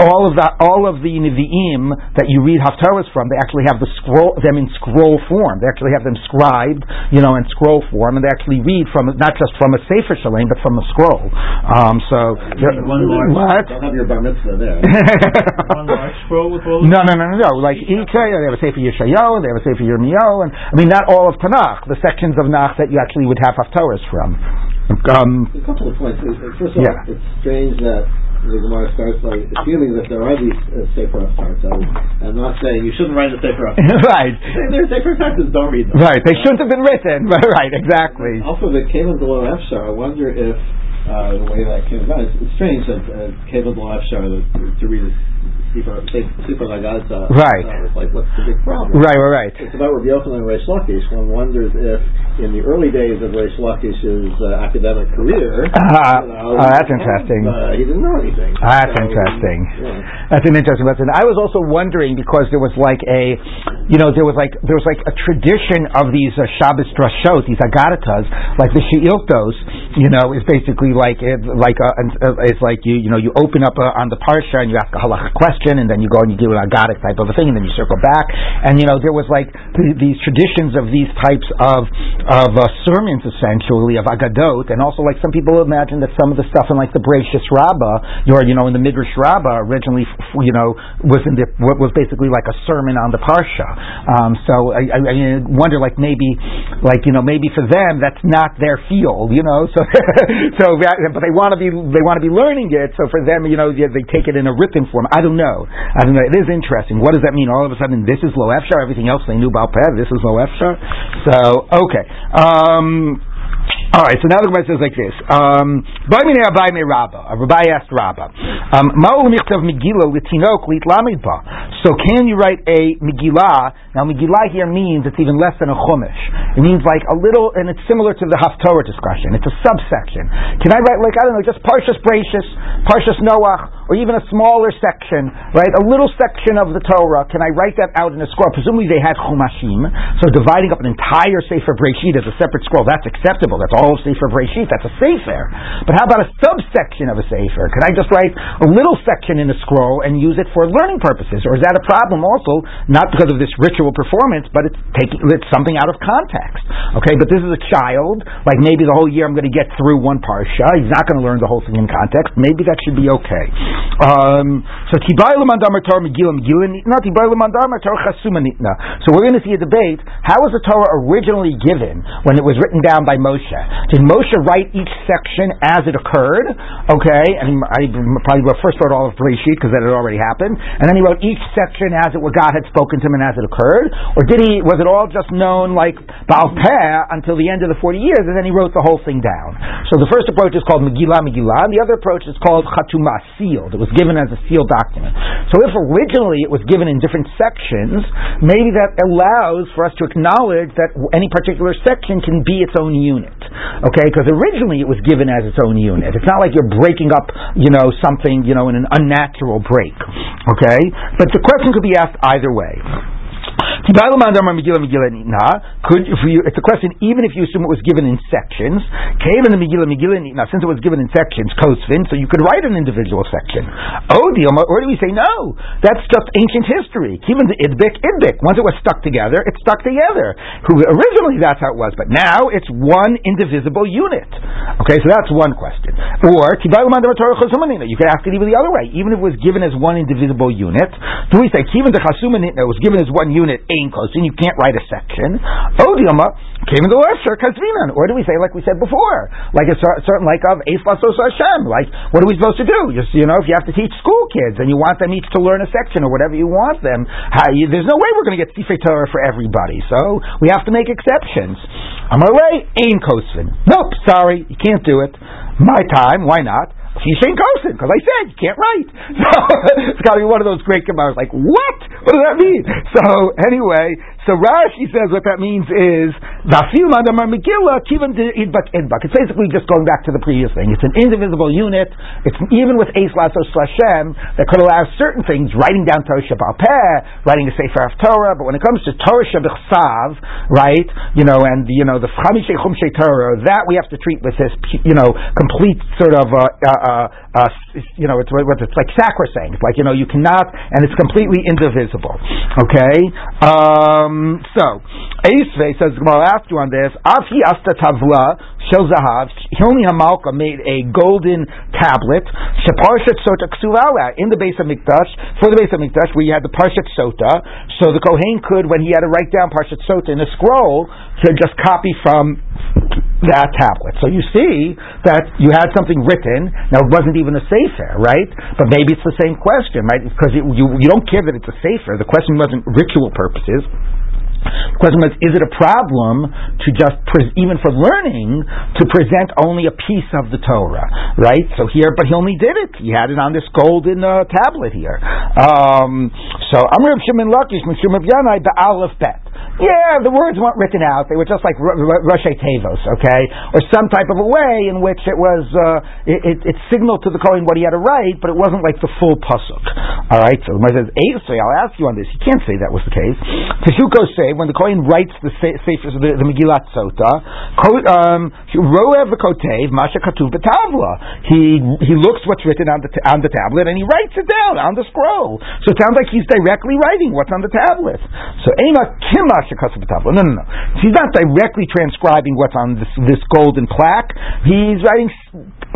all of the all of the nevi'im that you read haftarahs from. They actually have the scroll them in scroll form. They actually have them scribed, you know, in scroll form, and they actually read from not just from a sefer shalem, but from a scroll. Um, so one large, what? Don't have your bar mitzvah there. one large scroll with all. No, no, no, no, no. Like each they have a sefer Yeshayahu, they have a sefer Yirmiyahu, and I mean not all of Tanakh. The sections of Nach that you actually would have haftarahs from. Um, a couple of points. First of all, it's strange that the Gemara starts by assuming that there are these uh, Sefer Haftarah. So I'm not saying you shouldn't write the Sefer Haftarah. right. They're Sefer don't read them. Right. They shouldn't have been written. Right. Exactly. Also, the Kevin Below Efshar, I wonder if uh, the way that came about, it's, it's strange that uh, Kevin Below Efshar, to, to read a Sefer Lagaza, Right. uh, like, what's the big problem? Right. Right. Right. It's about Rabbi Yochanan and Reish Lakish. One wonders if, in the early days of Reish Lakish's uh, academic career, Uh, you know, oh, that's interesting. Uh, he didn't know anything. That's So, interesting. yeah. That's an interesting lesson. I was also wondering because there was like a, you know, there was like there was like a tradition of these uh, Shabbos drashot, these agaritas, like the sheiltos. You know, is basically like it, like a, uh, it's like you you know you open up uh, on the parsha and you ask a halacha question and then you go and you do an aggadic type of a thing and then you circle back and you know there was like th- these traditions of these types of of uh, sermons essentially of agadot and also like some people imagine that some of the stuff in like the Bereshis Rabbah or you know in the Midrash Rabbah originally you know was in the was basically like a sermon on the parsha. Um, so I, I, I wonder like maybe like you know maybe for them that's not their field you know so so but they want to be they want to be learning it so for them you know they take it in a written form. I don't know. I know. It is interesting. What does that mean? All of a sudden this is low efshar. Everything else they knew about peh. This is low efshar. So okay. Um, all right, so now the Gemara says like this. Um, Rabbi asked Rabba, um, "Ma'ul michtav Megillah litinok litlamid. So can you write a Megillah? Now Megillah here means it's even less than a chumash. It means like a little, and it's similar to the Haftorah discussion. It's a subsection. Can I write like I don't know, just Parshas Breishis, Parshas Noach, or even a smaller section, right? A little section of the Torah. Can I write that out in a scroll? Presumably they had chumashim, so dividing up an entire Sefer Breishit as a separate scroll, that's acceptable. That's all of Sefer Breishit. That's a Sefer. But how about a subsection of a Sefer? Can I just write a little section in a scroll and use it for learning purposes? Or is that a problem also, not because of this ritual performance, but it's taking it's something out of context? Okay, but this is a child, like maybe the whole year I'm going to get through one parsha. He's not going to learn the whole thing in context. Maybe that should be okay. Um, so. So we're going to see a debate. How was the Torah originally given when it was written down by Moshe? Did Moshe write each section as it occurred? Okay, and I probably first wrote all of Bereshit because that had already happened, and then he wrote each section as it what God had spoken to him and as it occurred, or did he? Was it all just known like Baal until the end of the forty years, and then he wrote the whole thing down? So the first approach is called Megillah Megillah, and the other approach is called Chatumah, sealed. It was given as a sealed document. So if originally it was given in different sections, maybe that allows for us to acknowledge that any particular section can be its own unit. Okay, because originally it was given as its own unit. It's not like you're breaking up, you know, something, you know, in an unnatural break. Okay, but the question could be asked either way. Could if you, it's a question even if you assume it was given in sections. came in the Megillah Megillah Now, since it was given in sections, Kosvin, so you could write an individual section. Oh, or do we say no? That's just ancient history. Even the Idbik Idbik. Once it was stuck together, it's stuck together. Who originally that's how it was, but now it's one indivisible unit. Okay, so that's one question. Or you could ask it even the other way. Even if it was given as one indivisible unit, do we say Kivin the Chasumanit was given as one unit, ain and you can't write a section. Odiama uh, came in the Lefsher Kazvinan. Or do we say like we said before, like a certain like of Eif Lasos Hashem? Like what are we supposed to do? Just you know, if you have to teach school kids and you want them each to learn a section or whatever you want them, you, there's no way we're going to get Sifei Torah for everybody. So we have to make exceptions. Amarei ain Kosvin. Nope, sorry, you can't do it. My time, why not? Fishin Kosin, because I said you can't write. So it's got to be one of those great gemaras. Like what? What does that mean? So anyway, so Rashi says what that means is. It's basically just going back to the previous thing. It's an indivisible unit. It's even with Eis Lasos Slashem that could allow certain things, writing down Torah Shabbat writing a Sefer of Torah. But when it comes to Torah Shabbat right? You know, and you know the Chamishe Chumshe Torah, that we have to treat with this, you know, complete sort of. Uh, uh, uh, you know, it's it's like sacrosanct. Like you know, you cannot, and it's completely indivisible. Okay. Um, Um, so, Eisve says, ask you on this. Afi asta tavla. Shel Zahav, Hilni Hamalka made a golden tablet, Sheparshat Sota Ksuvala, in the base of Mikdash, for the base of Mikdash, where you had the Parshat Sota, so the Kohen could, when he had to write down Parshat Sota in a scroll, to just copy from that tablet. So you see that you had something written. Now it wasn't even a sefer, right? But maybe it's the same question, right? Because it, you you don't care that it's a sefer. The question wasn't ritual purposes. The question was, is it a problem to just, pre- even for learning, to present only a piece of the Torah, right? So here, but he only did it. He had it on this golden uh, tablet here. Um, so, Amr Shimon Lakish, Mishum of Yanai, the Aleph Bet. Yeah, the words weren't written out. They were just like Rosh Tevos, okay? Or some type of a way in which it was, uh, it, it, it, signaled to the Kohen what he had to write, but it wasn't like the full Pasuk. Alright, so the says, I'll ask you on this. You can't say that was the case. Teshuko say, when the Kohen writes the Sefer, the, the Megillat Sota, um, Roev Kotev, Masha. He, he looks what's written on the, on the tablet and he writes it down on the scroll. So it sounds like he's directly writing what's on the tablet. So Ema Kimash no, no, no. He's not directly transcribing what's on this, this golden plaque. He's writing,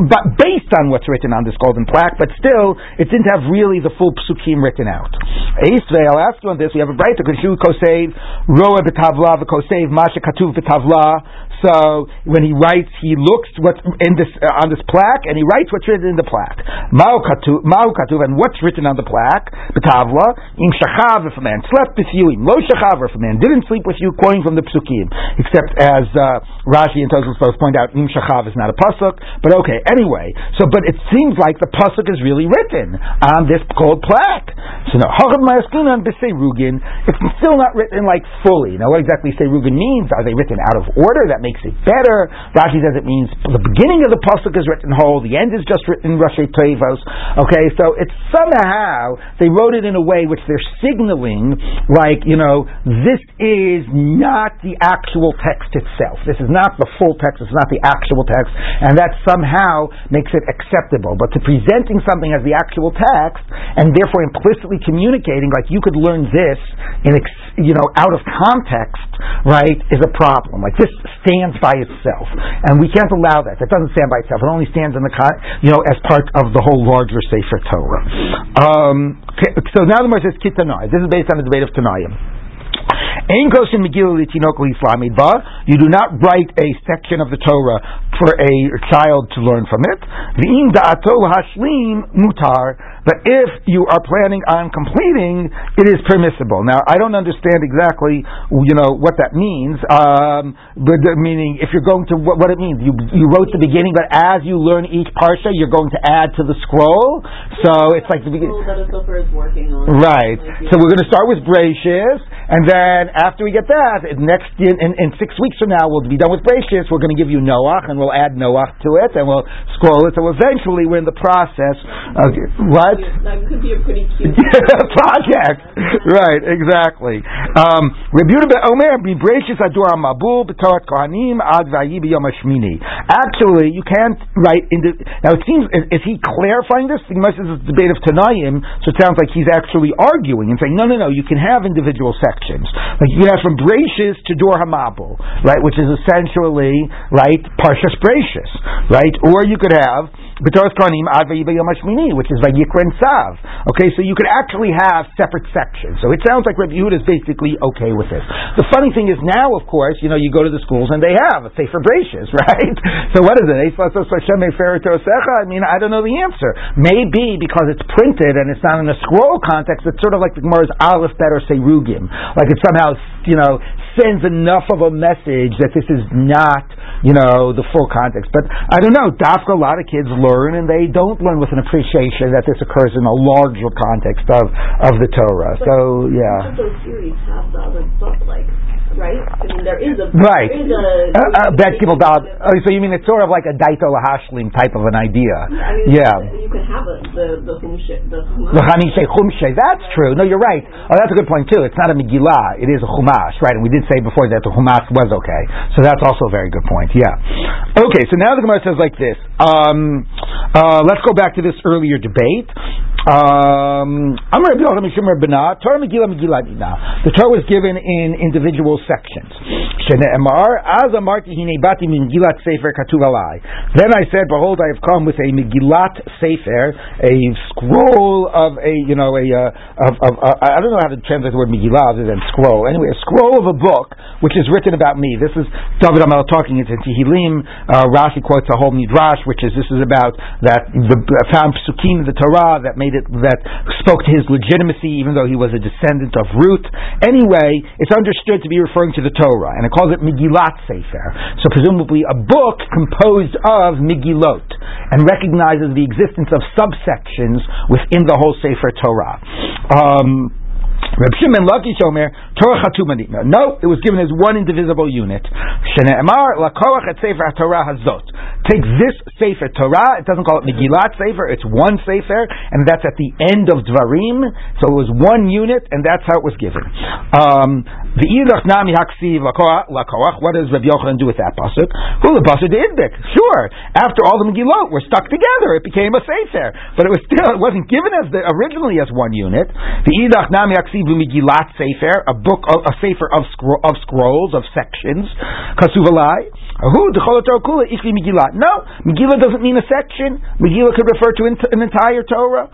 but based on what's written on this golden plaque. But still, it didn't have really the full psukim written out. Ask you on this. We have a bright Roa B'Tavla V'Kosev Masha Katuv B'Tavla so when he writes, he looks what's in this uh, on this plaque, and he writes what's written in the plaque. Ma'u katuv, and what's written on the plaque? Betavla im shachav if a man slept with you, im lo shachav if a man didn't sleep with you, quoting from the psukim. Except as uh, Rashi and Tosfos both point out, im shachav is not a pasuk, but okay. Anyway, so but it seems like the pasuk is really written on this gold plaque. So now hachad ma'askinan b'seirugin. It's still not written like fully. Now what exactly seirugin means? Are they written out of order? That makes it better. Rashi says it means the beginning of the pasuk is written whole, the end is just written Rosh Tevos. Okay, so it's somehow they wrote it in a way which they're signaling, like you know, this is not the actual text itself. This is not the full text. It's not the actual text, and that somehow makes it acceptable. But to presenting something as the actual text and therefore implicitly communicating, like you could learn this in you know out of context, right, is a problem. Like this stands by itself, and we can't allow that. That doesn't stand by itself. It only stands in the you know as part of the whole larger Sefer Torah. Um, okay, so now the Gemara says Kitanai. This is based on the debate of Tanayim. You do not write a section of the Torah for a child to learn from it. But if you are planning on completing, it is permissible. Now, I don't understand exactly, you know, what that means. Um, but meaning, if you're going to what, what, it means, you you wrote the beginning, but as you learn each parsha, you're going to add to the scroll. So it's like the beginning. Right. So we're going to start with Bereshis, and then after we get that, next in, in, in, six weeks from now, we'll be done with Bereshis. We're going to give you Noach, and we'll add Noach to it, and we'll scroll it. So eventually, we're in the process. Of, what? That could be a pretty cute project. right, exactly. Um, Actually, you can't write into. Now it seems is, is he clarifying this? The Gemara says it's a debate of Tanaim, so it sounds like he's actually arguing and saying, no, no, no, you can have individual sections. Like you can have from Bereshis to Dor Hamabul, right, which is essentially right Parshas Bereshis, right, or you could have B'toras Kohanim Ad Vayibay which is Vayikra and Sav. Okay, so you could actually have separate sections. So it sounds like Rabbi Yehuda is basically okay with this. The funny thing is now, of course, you know, you go to the schools and they have a Sefer Bereshis, right? so what is it? I mean, I don't know the answer. Maybe because it's printed and it's not in a scroll context, it's sort of like the Gemara's Aleph better say Rugim. Like it somehow, you know, sends enough of a message that this is not, you know, the full context. But I don't know. Dafka, a lot of kids learn, and they don't learn with an appreciation that this occurs in a larger context of of the Torah. But so yeah. Those series have the other stuff like right? I mean, there is a right. There is a, uh, uh, bet people doubt. Oh, so you mean it's sort of like a daito lahashlim type of an idea? I mean, yeah. You can have a, the the humshe, the chumshe. That's true. No, you're right. Oh, that's a good point too. It's not a megillah. It is a chumash, right? And we did say before that the chumash was okay. So that's also a very good point. Yeah. Okay. So now the Gemara says like this. Um, uh, let's go back to this earlier debate. Um, Amar Rabbi Yochanan Mishum Rabbana, Torah Megillah Megillah Nina. The Torah was given in individual sections. Then I said, Behold, I have come with a Megillat Sefer, a scroll of a, you know, a, uh, of, of, uh, I don't know how to translate the word Megillah other than scroll. Anyway, a scroll of a book which is written about me. This is David Amel talking. It's in Tehillim. Uh, Rashi quotes a whole midrash, which is this is about that the found psukim the Torah that made it that spoke to his legitimacy, even though he was a descendant of Ruth. Anyway, it's understood to be referring to the Torah, and it calls it Megillat Sefer. So presumably a book composed of Megillot, and recognizes the existence of subsections within the whole Sefer Torah. Um, Reb Shimon Torah Chatumanitna. No, it was given as one indivisible unit. Et Sefer Torah hazot. Take this Sefer Torah, it doesn't call it Megillat Sefer, it's one Sefer, and that's at the end of Dvarim, so it was one unit, and that's how it was given. Um, the Idach Nami Haksiv lakorach, what does Reb Yochanan do with that pasuk? Who the pasuk the Idbik? Sure, after all the Megillot were stuck together, it became a Sefer, but it was still, it wasn't given as the, originally as one unit. The Idach Nami Haksiv Sefer, a book, a sefer of, of scrolls, of sections. Kasuvalai. Who Ikli Megillat? No, Megillah doesn't mean a section. Megillah could refer to an entire Torah.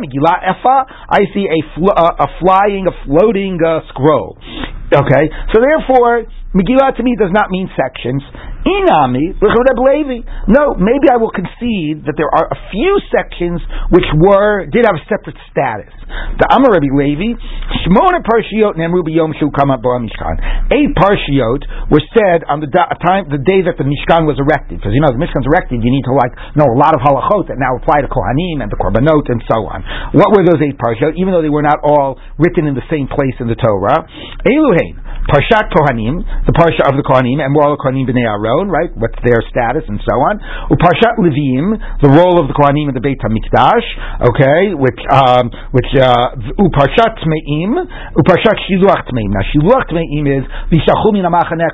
Megillat Efa. I see a fl- a flying, a floating uh, scroll. Okay, so therefore Megillah to me does not mean sections. Inami, Levi. No, maybe I will concede that there are a few sections which were did have a separate status. The Amar Rabbi Levi, Shmona Parshiot Nemru B'Yom Shu Kama Mishkan. Eight Parshiot were said on the da- time, the day that the Mishkan was erected. Because you know the Mishkan's erected, you need to like know a lot of halachot that now apply to Kohanim and the Korbanot and so on. What were those eight Parshiot? Even though they were not all written in the same place in the Torah, Eluhain, Parshat Kohanim, the Parsha of the Kohanim, and Moral Kohanim B'nei Aaron, right? What's their status and so on. Uparshat Levim, the role of the Kohanim in the Beit Hamikdash, okay, which um, which Uparshat Tmeim, Uparshat Shiluach Tmeim. Now Shiluach Tmeim is Vishachum Min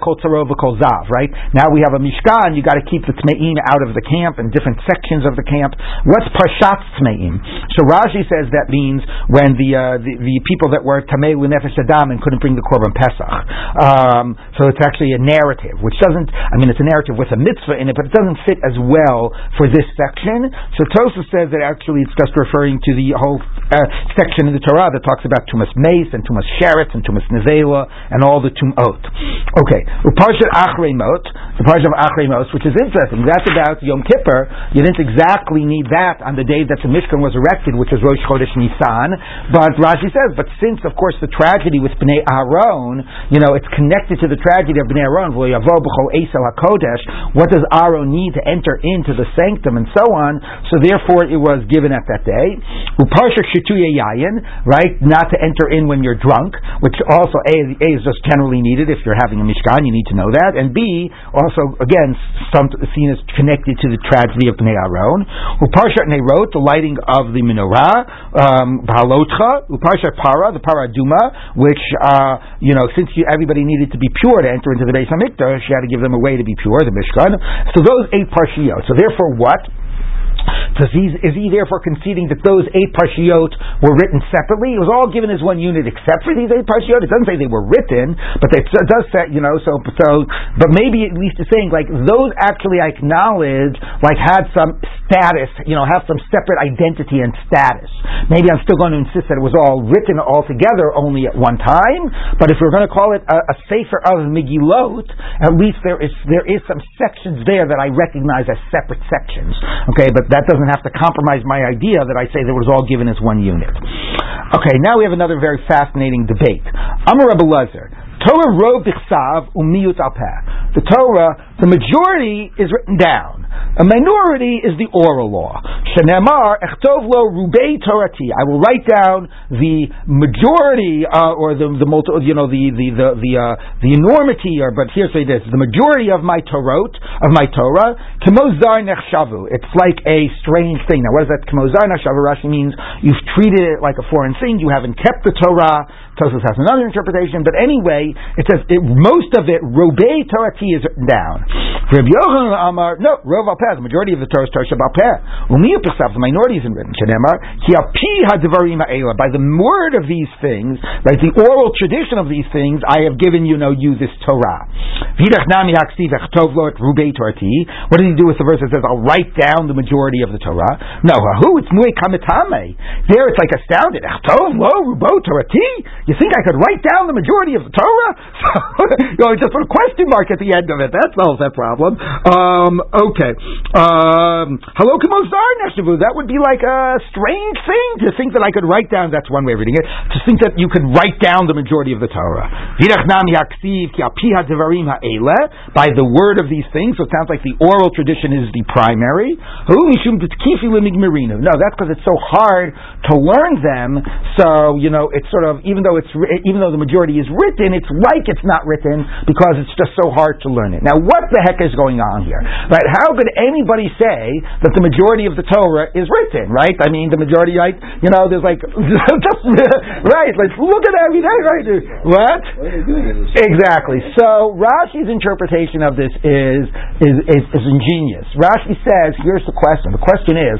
Kol Tzarov Kol Zav, right? Now we have a Mishkan, you got to keep the Tmeim out of the camp and different sections of the camp. What's Parshat Tmeim? So Rashi says that means when the uh, the, the people that were Tamei Nefesh Adam and couldn't bring the Korban Pesach. Um, so it's actually a narrative, which doesn't, I mean, it's a narrative with a mitzvah in it, but it doesn't fit as well for this section. So Tosfos says that actually it's just referring to the whole uh, section in the Torah that talks about Tumas Meis and Tumas Sheretz and Tumas Nezela and all the Tumot. Okay, Uparshat Achrei Mot, the Parshat of Achrei Mot, which is interesting. That's about Yom Kippur. You didn't exactly need that on the day that the Mishkan was erected, which is Rosh Chodesh Nisan. But Rashi says, but since, of course, the tragedy with Bnei Aaron, you know, it's connected to the tragedy of Bnei Aaron, what does Aaron need to enter into the sanctum and so on? So therefore it was given at that day. Uparsha right? Not to enter in when you're drunk, which also A, a is just generally needed if you're having a Mishkan, you need to know that. And B, also, again, some, seen as connected to the tragedy of Bnei Aaron. Uparsha Neirot, the lighting of the menorah. Um, Bahalotcha, Uparsha Para, the Para Aduma, which, uh, you know, since you, everybody needed to be pure to enter into the Beis Hamikdash, you had to give them a way to be pure, the Mishkan. So those eight parshiot. So therefore, what? Does he, is he therefore conceding that those eight parshiot were written separately? It was all given as one unit except for these eight parshiot. It doesn't say they were written, but it does say, you know, so, so, but maybe at least it's saying like those actually I acknowledge like had some status, you know, have some separate identity and status. Maybe I'm still going to insist that it was all written all together only at one time, but if we're going to call it a, a sefer of Megillot, at least there is, there is some sections there that I recognize as separate sections. Okay, but that doesn't have to compromise my idea that I say that it was all given as one unit. Okay, now we have another very fascinating debate. Amar Lezer. Torah rov bichsav umiyut alpeh. The Torah, the majority is written down. A minority is the oral law. Shenemar echtov lo rubei torati. I will write down the majority, uh, or the the multi, you know the the the the, uh, the enormity, or but here say this: the majority of my Torah of my Torah kemozar nechshavu. It's like a strange thing. Now, what is that? Kemozar nechshavu. Rashi means you've treated it like a foreign thing. You haven't kept the Torah. Tosfos has another interpretation, but anyway, it says it, most of it, Robei Torati is written down. Rabbi Yochanan Amar, no, Rov Alpeh, the majority of the Torah is Torah Shabbat Peh. Umiya Pesach, the minority isn't written. Shenemar, Ki Api Hadvarim Ha'ela, by the word of these things, right, the oral tradition of these things, I have given you, know, you this Torah. Vidach Nami Haksiv Echtov Rubei Torati. What does he do with the verse that says, I'll write down the majority of the Torah? No, who? It's Nui Kamitame. There it's like astounded. Echtov Lo Rubo Torati? You think I could write down the majority of the Torah? you know, just put a question mark at the end of it. That solves that problem. Um, okay. Um, hello, That would be like a strange thing to think that I could write down. That's one way of reading it. To think that you could write down the majority of the Torah. By the word of these things, so it sounds like the oral tradition is the primary. No, that's because it's so hard to learn them. So you know, it's sort of even though it's even though the majority is written, it's like it's not written because it's just so hard to learn it. Now, what the heck is going on here? Right? How could anybody say that the majority of the Torah is written? Right? I mean, the majority, right? You know, there's like just right. Let's look at everything. Right? What? Exactly. So Rashi's interpretation of this is is, is, is ingenious. Rashi says, here's the question. The question is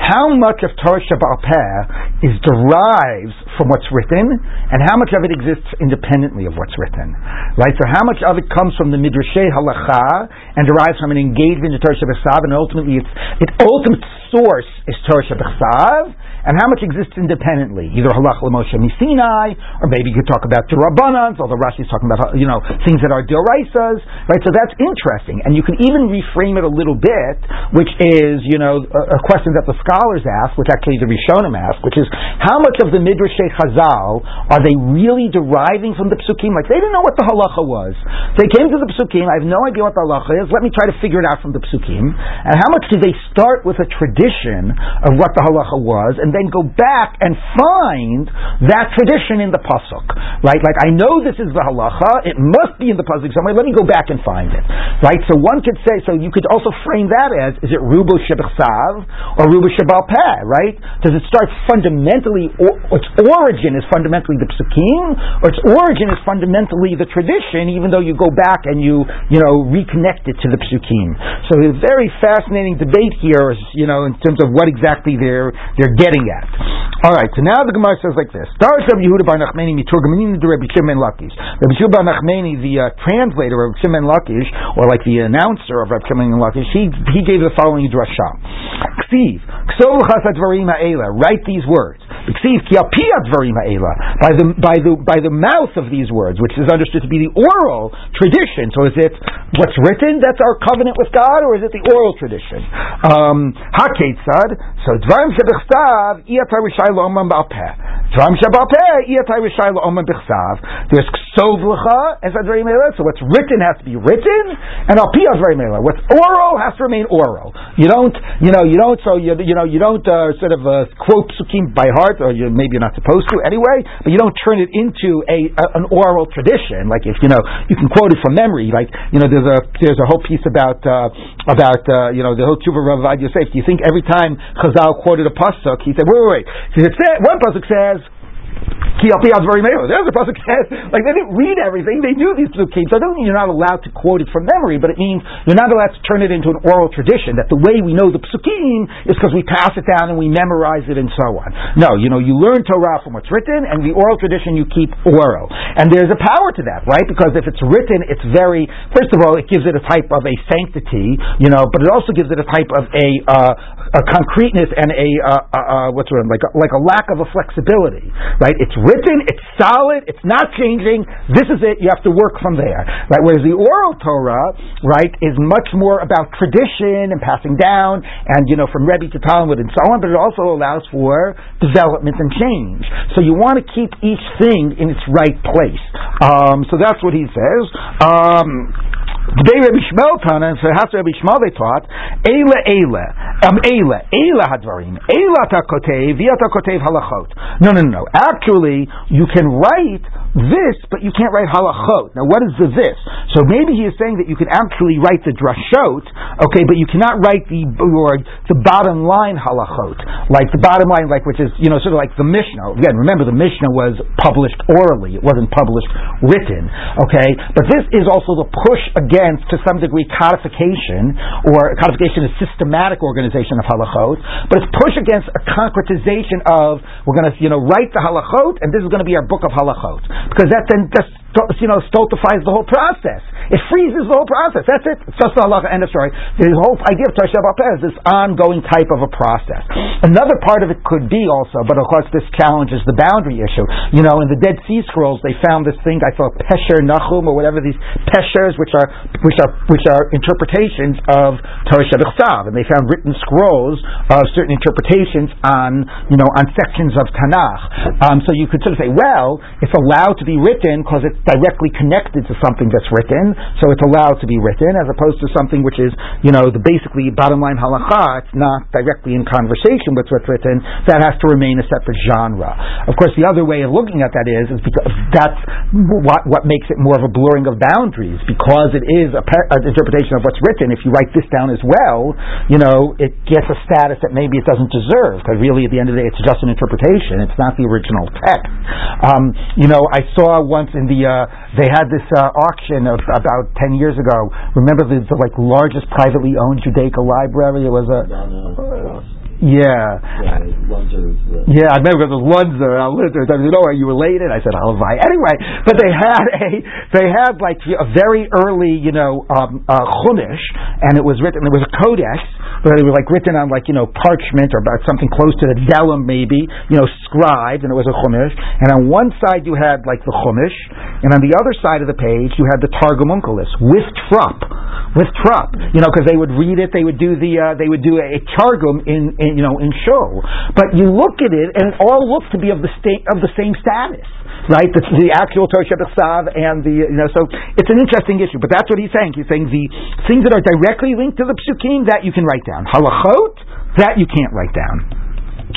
how much of Torah Shabbat is derives from what's written, and how much of it exists independently of what's written, right? So how much of it comes from the midrashay halacha and derives from an engagement in Torah Shabbat and ultimately its its ultimate source is Torah Shabbat and how much exists independently, either halach l'moshe misinai, or maybe you could talk about derabbanans, although Rashi is talking about you know things that are deraisas, right? So that's interesting, and you can even reframe it a little bit, which is you know a, a question that the scholars ask, which actually the Rishonim ask, which is how much of the midrashay Chazal are they really deriving from the psukim? Like they didn't know what the halacha was, they came to the psukim. I have no idea what the halacha is. Let me try to figure it out from the psukim. And how much do they start with a tradition of what the halacha was, and then go back and find that tradition in the pasuk, right? Like I know this is the halacha; it must be in the pasuk somewhere. Let me go back and find it, right? So one could say, so you could also frame that as: is it rubo shebechsav or rubo shebal peh, right? Does it start fundamentally, or its origin is fundamentally the psukim, or its origin is fundamentally the tradition, even though you go back and you, you know, reconnect it to the psukim. So a very fascinating debate here, you know, in terms of what exactly they're they're getting at. All right, so now the Gemara says like this: Darish Rabbi Yehuda Bar Nachmani miturgamanim to Rabbi Shimon Lakish. Rabbi Yehuda Bar Nachmani, the uh, translator of Shimon Lakish, or like the announcer of Rabbi Shimon Lakish, he he gave the following drasha: Ksiv, ksov chasat Write these words. Ksiv ki By the by the by the mouth of these words, which is understood to be the oral tradition. So is it what's written that's our covenant with God, or is it the oral tradition? Um, So dvarim shebechstav B'chsav, Iyatai Rishai Lo'oman Ba'peh. Tram Shabapeh, Iyatai Rishai Lo'oman B'chsav. There's Ksov L'cha, as Adrei So what's written has to be written, and Al Pi Adrei What's oral has to remain oral. You don't, you know, you don't, so you, you know, you don't uh, sort of uh, quote psukim by heart, or you, maybe you're not supposed to anyway, but you don't turn it into a, a an oral tradition. Like if, you know, you can quote it from memory. Like, you know, there's a, there's a whole piece about, uh, about, uh, you know, the whole Tshuva Rav Yosef. Do you think every time Chazal quoted a pasuk, he said, wait, wait, wait. It said, one pasuk says, Ki very There's a pasuk says like they didn't read everything; they knew these psukim. So it doesn't mean you're not allowed to quote it from memory, but it means you're not allowed to turn it into an oral tradition. That the way we know the psukim is because we pass it down and we memorize it and so on. No, you know you learn Torah from what's written, and the oral tradition you keep oral. And there's a power to that, right? Because if it's written, it's very first of all it gives it a type of a sanctity, you know, but it also gives it a type of a uh, a concreteness and a uh, uh, uh what's the word like a, like a lack of a flexibility, right? It's written, it's solid, it's not changing. This is it. You have to work from there, right? Whereas the oral Torah, right, is much more about tradition and passing down, and you know, from Rebbe to talmid and so on. But it also allows for development and change. So you want to keep each thing in its right place. Um, so that's what he says. Um, Today Rabbi Shmuel Tana, and so has Rabbi Shmuel they taught, Eila Eila, um, Eila, Eila Hadvarim, Eila Takotev, Halachot. No, no, no. Actually, you can write this, but you can't write halachot. Now, what is the this? So So maybe he is saying that you can actually write the drashot, okay, but you cannot write the or the bottom line halachot, like the bottom line, like which is you know sort of like the Mishnah. Again, remember the Mishnah was published orally; it wasn't published written, okay. But this is also the push against, to some degree, codification or codification is systematic organization of halachot, but it's push against a concretization of we're going to you know write the halachot and this is going to be our book of halachot because that then just you know, stultifies the whole process. It freezes the whole process. That's it. It's just the halacha, end of story. The whole idea of Tosha is this ongoing type of a process. Another part of it could be also, but of course this challenges the boundary issue. You know, in the Dead Sea Scrolls, they found this thing I thought Pesher Nachum or whatever these Peshers, which are which are which are interpretations of Torah Shabbat and they found written scrolls of certain interpretations on you know on sections of Tanakh. Um, so you could sort of say, well, it's allowed to be written because it's directly connected to something that's written, so it's allowed to be written, as opposed to something which is, you know, the basically bottom line halacha, it's not directly in conversation with what's written, that has to remain a separate genre. Of course, the other way of looking at that is, is because that's what, what makes it more of a blurring of boundaries, because it is a, an interpretation of what's written. If you write this down as well, you know, it gets a status that maybe it doesn't deserve, because really at the end of the day, it's just an interpretation. It's not the original text. Um, you know, I saw once in the uh, they had this uh, auction of about ten years ago. Remember the, the like largest privately owned Judaica library? It was a. Yeah. Yeah, I remember it was Lunzer. I lived there. I said, "Oh, are you related?" I said, "Halavai." Anyway, but they had a they had like a very early, you know, um, uh, chumash, and it was written. It was a codex, but it was like written on like you know parchment or about something close to the vellum, maybe, you know, scribed, and it was a chumash. And on one side you had like the chumash, and on the other side of the page you had the Targum Onkelos with trup, with trup. You know, because they would read it, they would do the uh, they would do a, a targum in, in you know in show. But you look at it, and it all looks to be of the state of the same status right? The, the actual Torah Shabbat and the, you know, so it's an interesting issue, but that's what he's saying. He's saying the things that are directly linked to the psukim, that you can write down. Halachot, that you can't write down.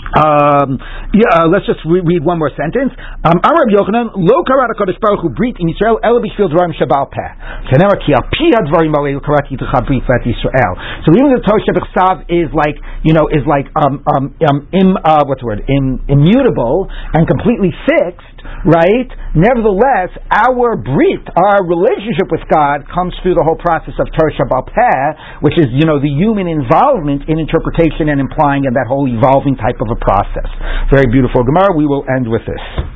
Um, yeah, uh, let's just re- read one more sentence. Um, Amar Yochanan, lo karat HaKadosh Baruch Hu brit in Yisrael, ela b'shvil dvarim shabal peh. Shenemar ki al pi hadvarim alei karat yitcha brit vat Yisrael. So even the Torah Shabbat is like, you know, is like, um, um, um, im, uh, what's the word, Im, immutable and completely fixed, right? Nevertheless, our brit, our relationship with God, comes through the whole process of Torah Shabbat peh, which is, you know, the human involvement in interpretation and implying and that whole evolving type of a process. Very beautiful Gemara. We will end with this.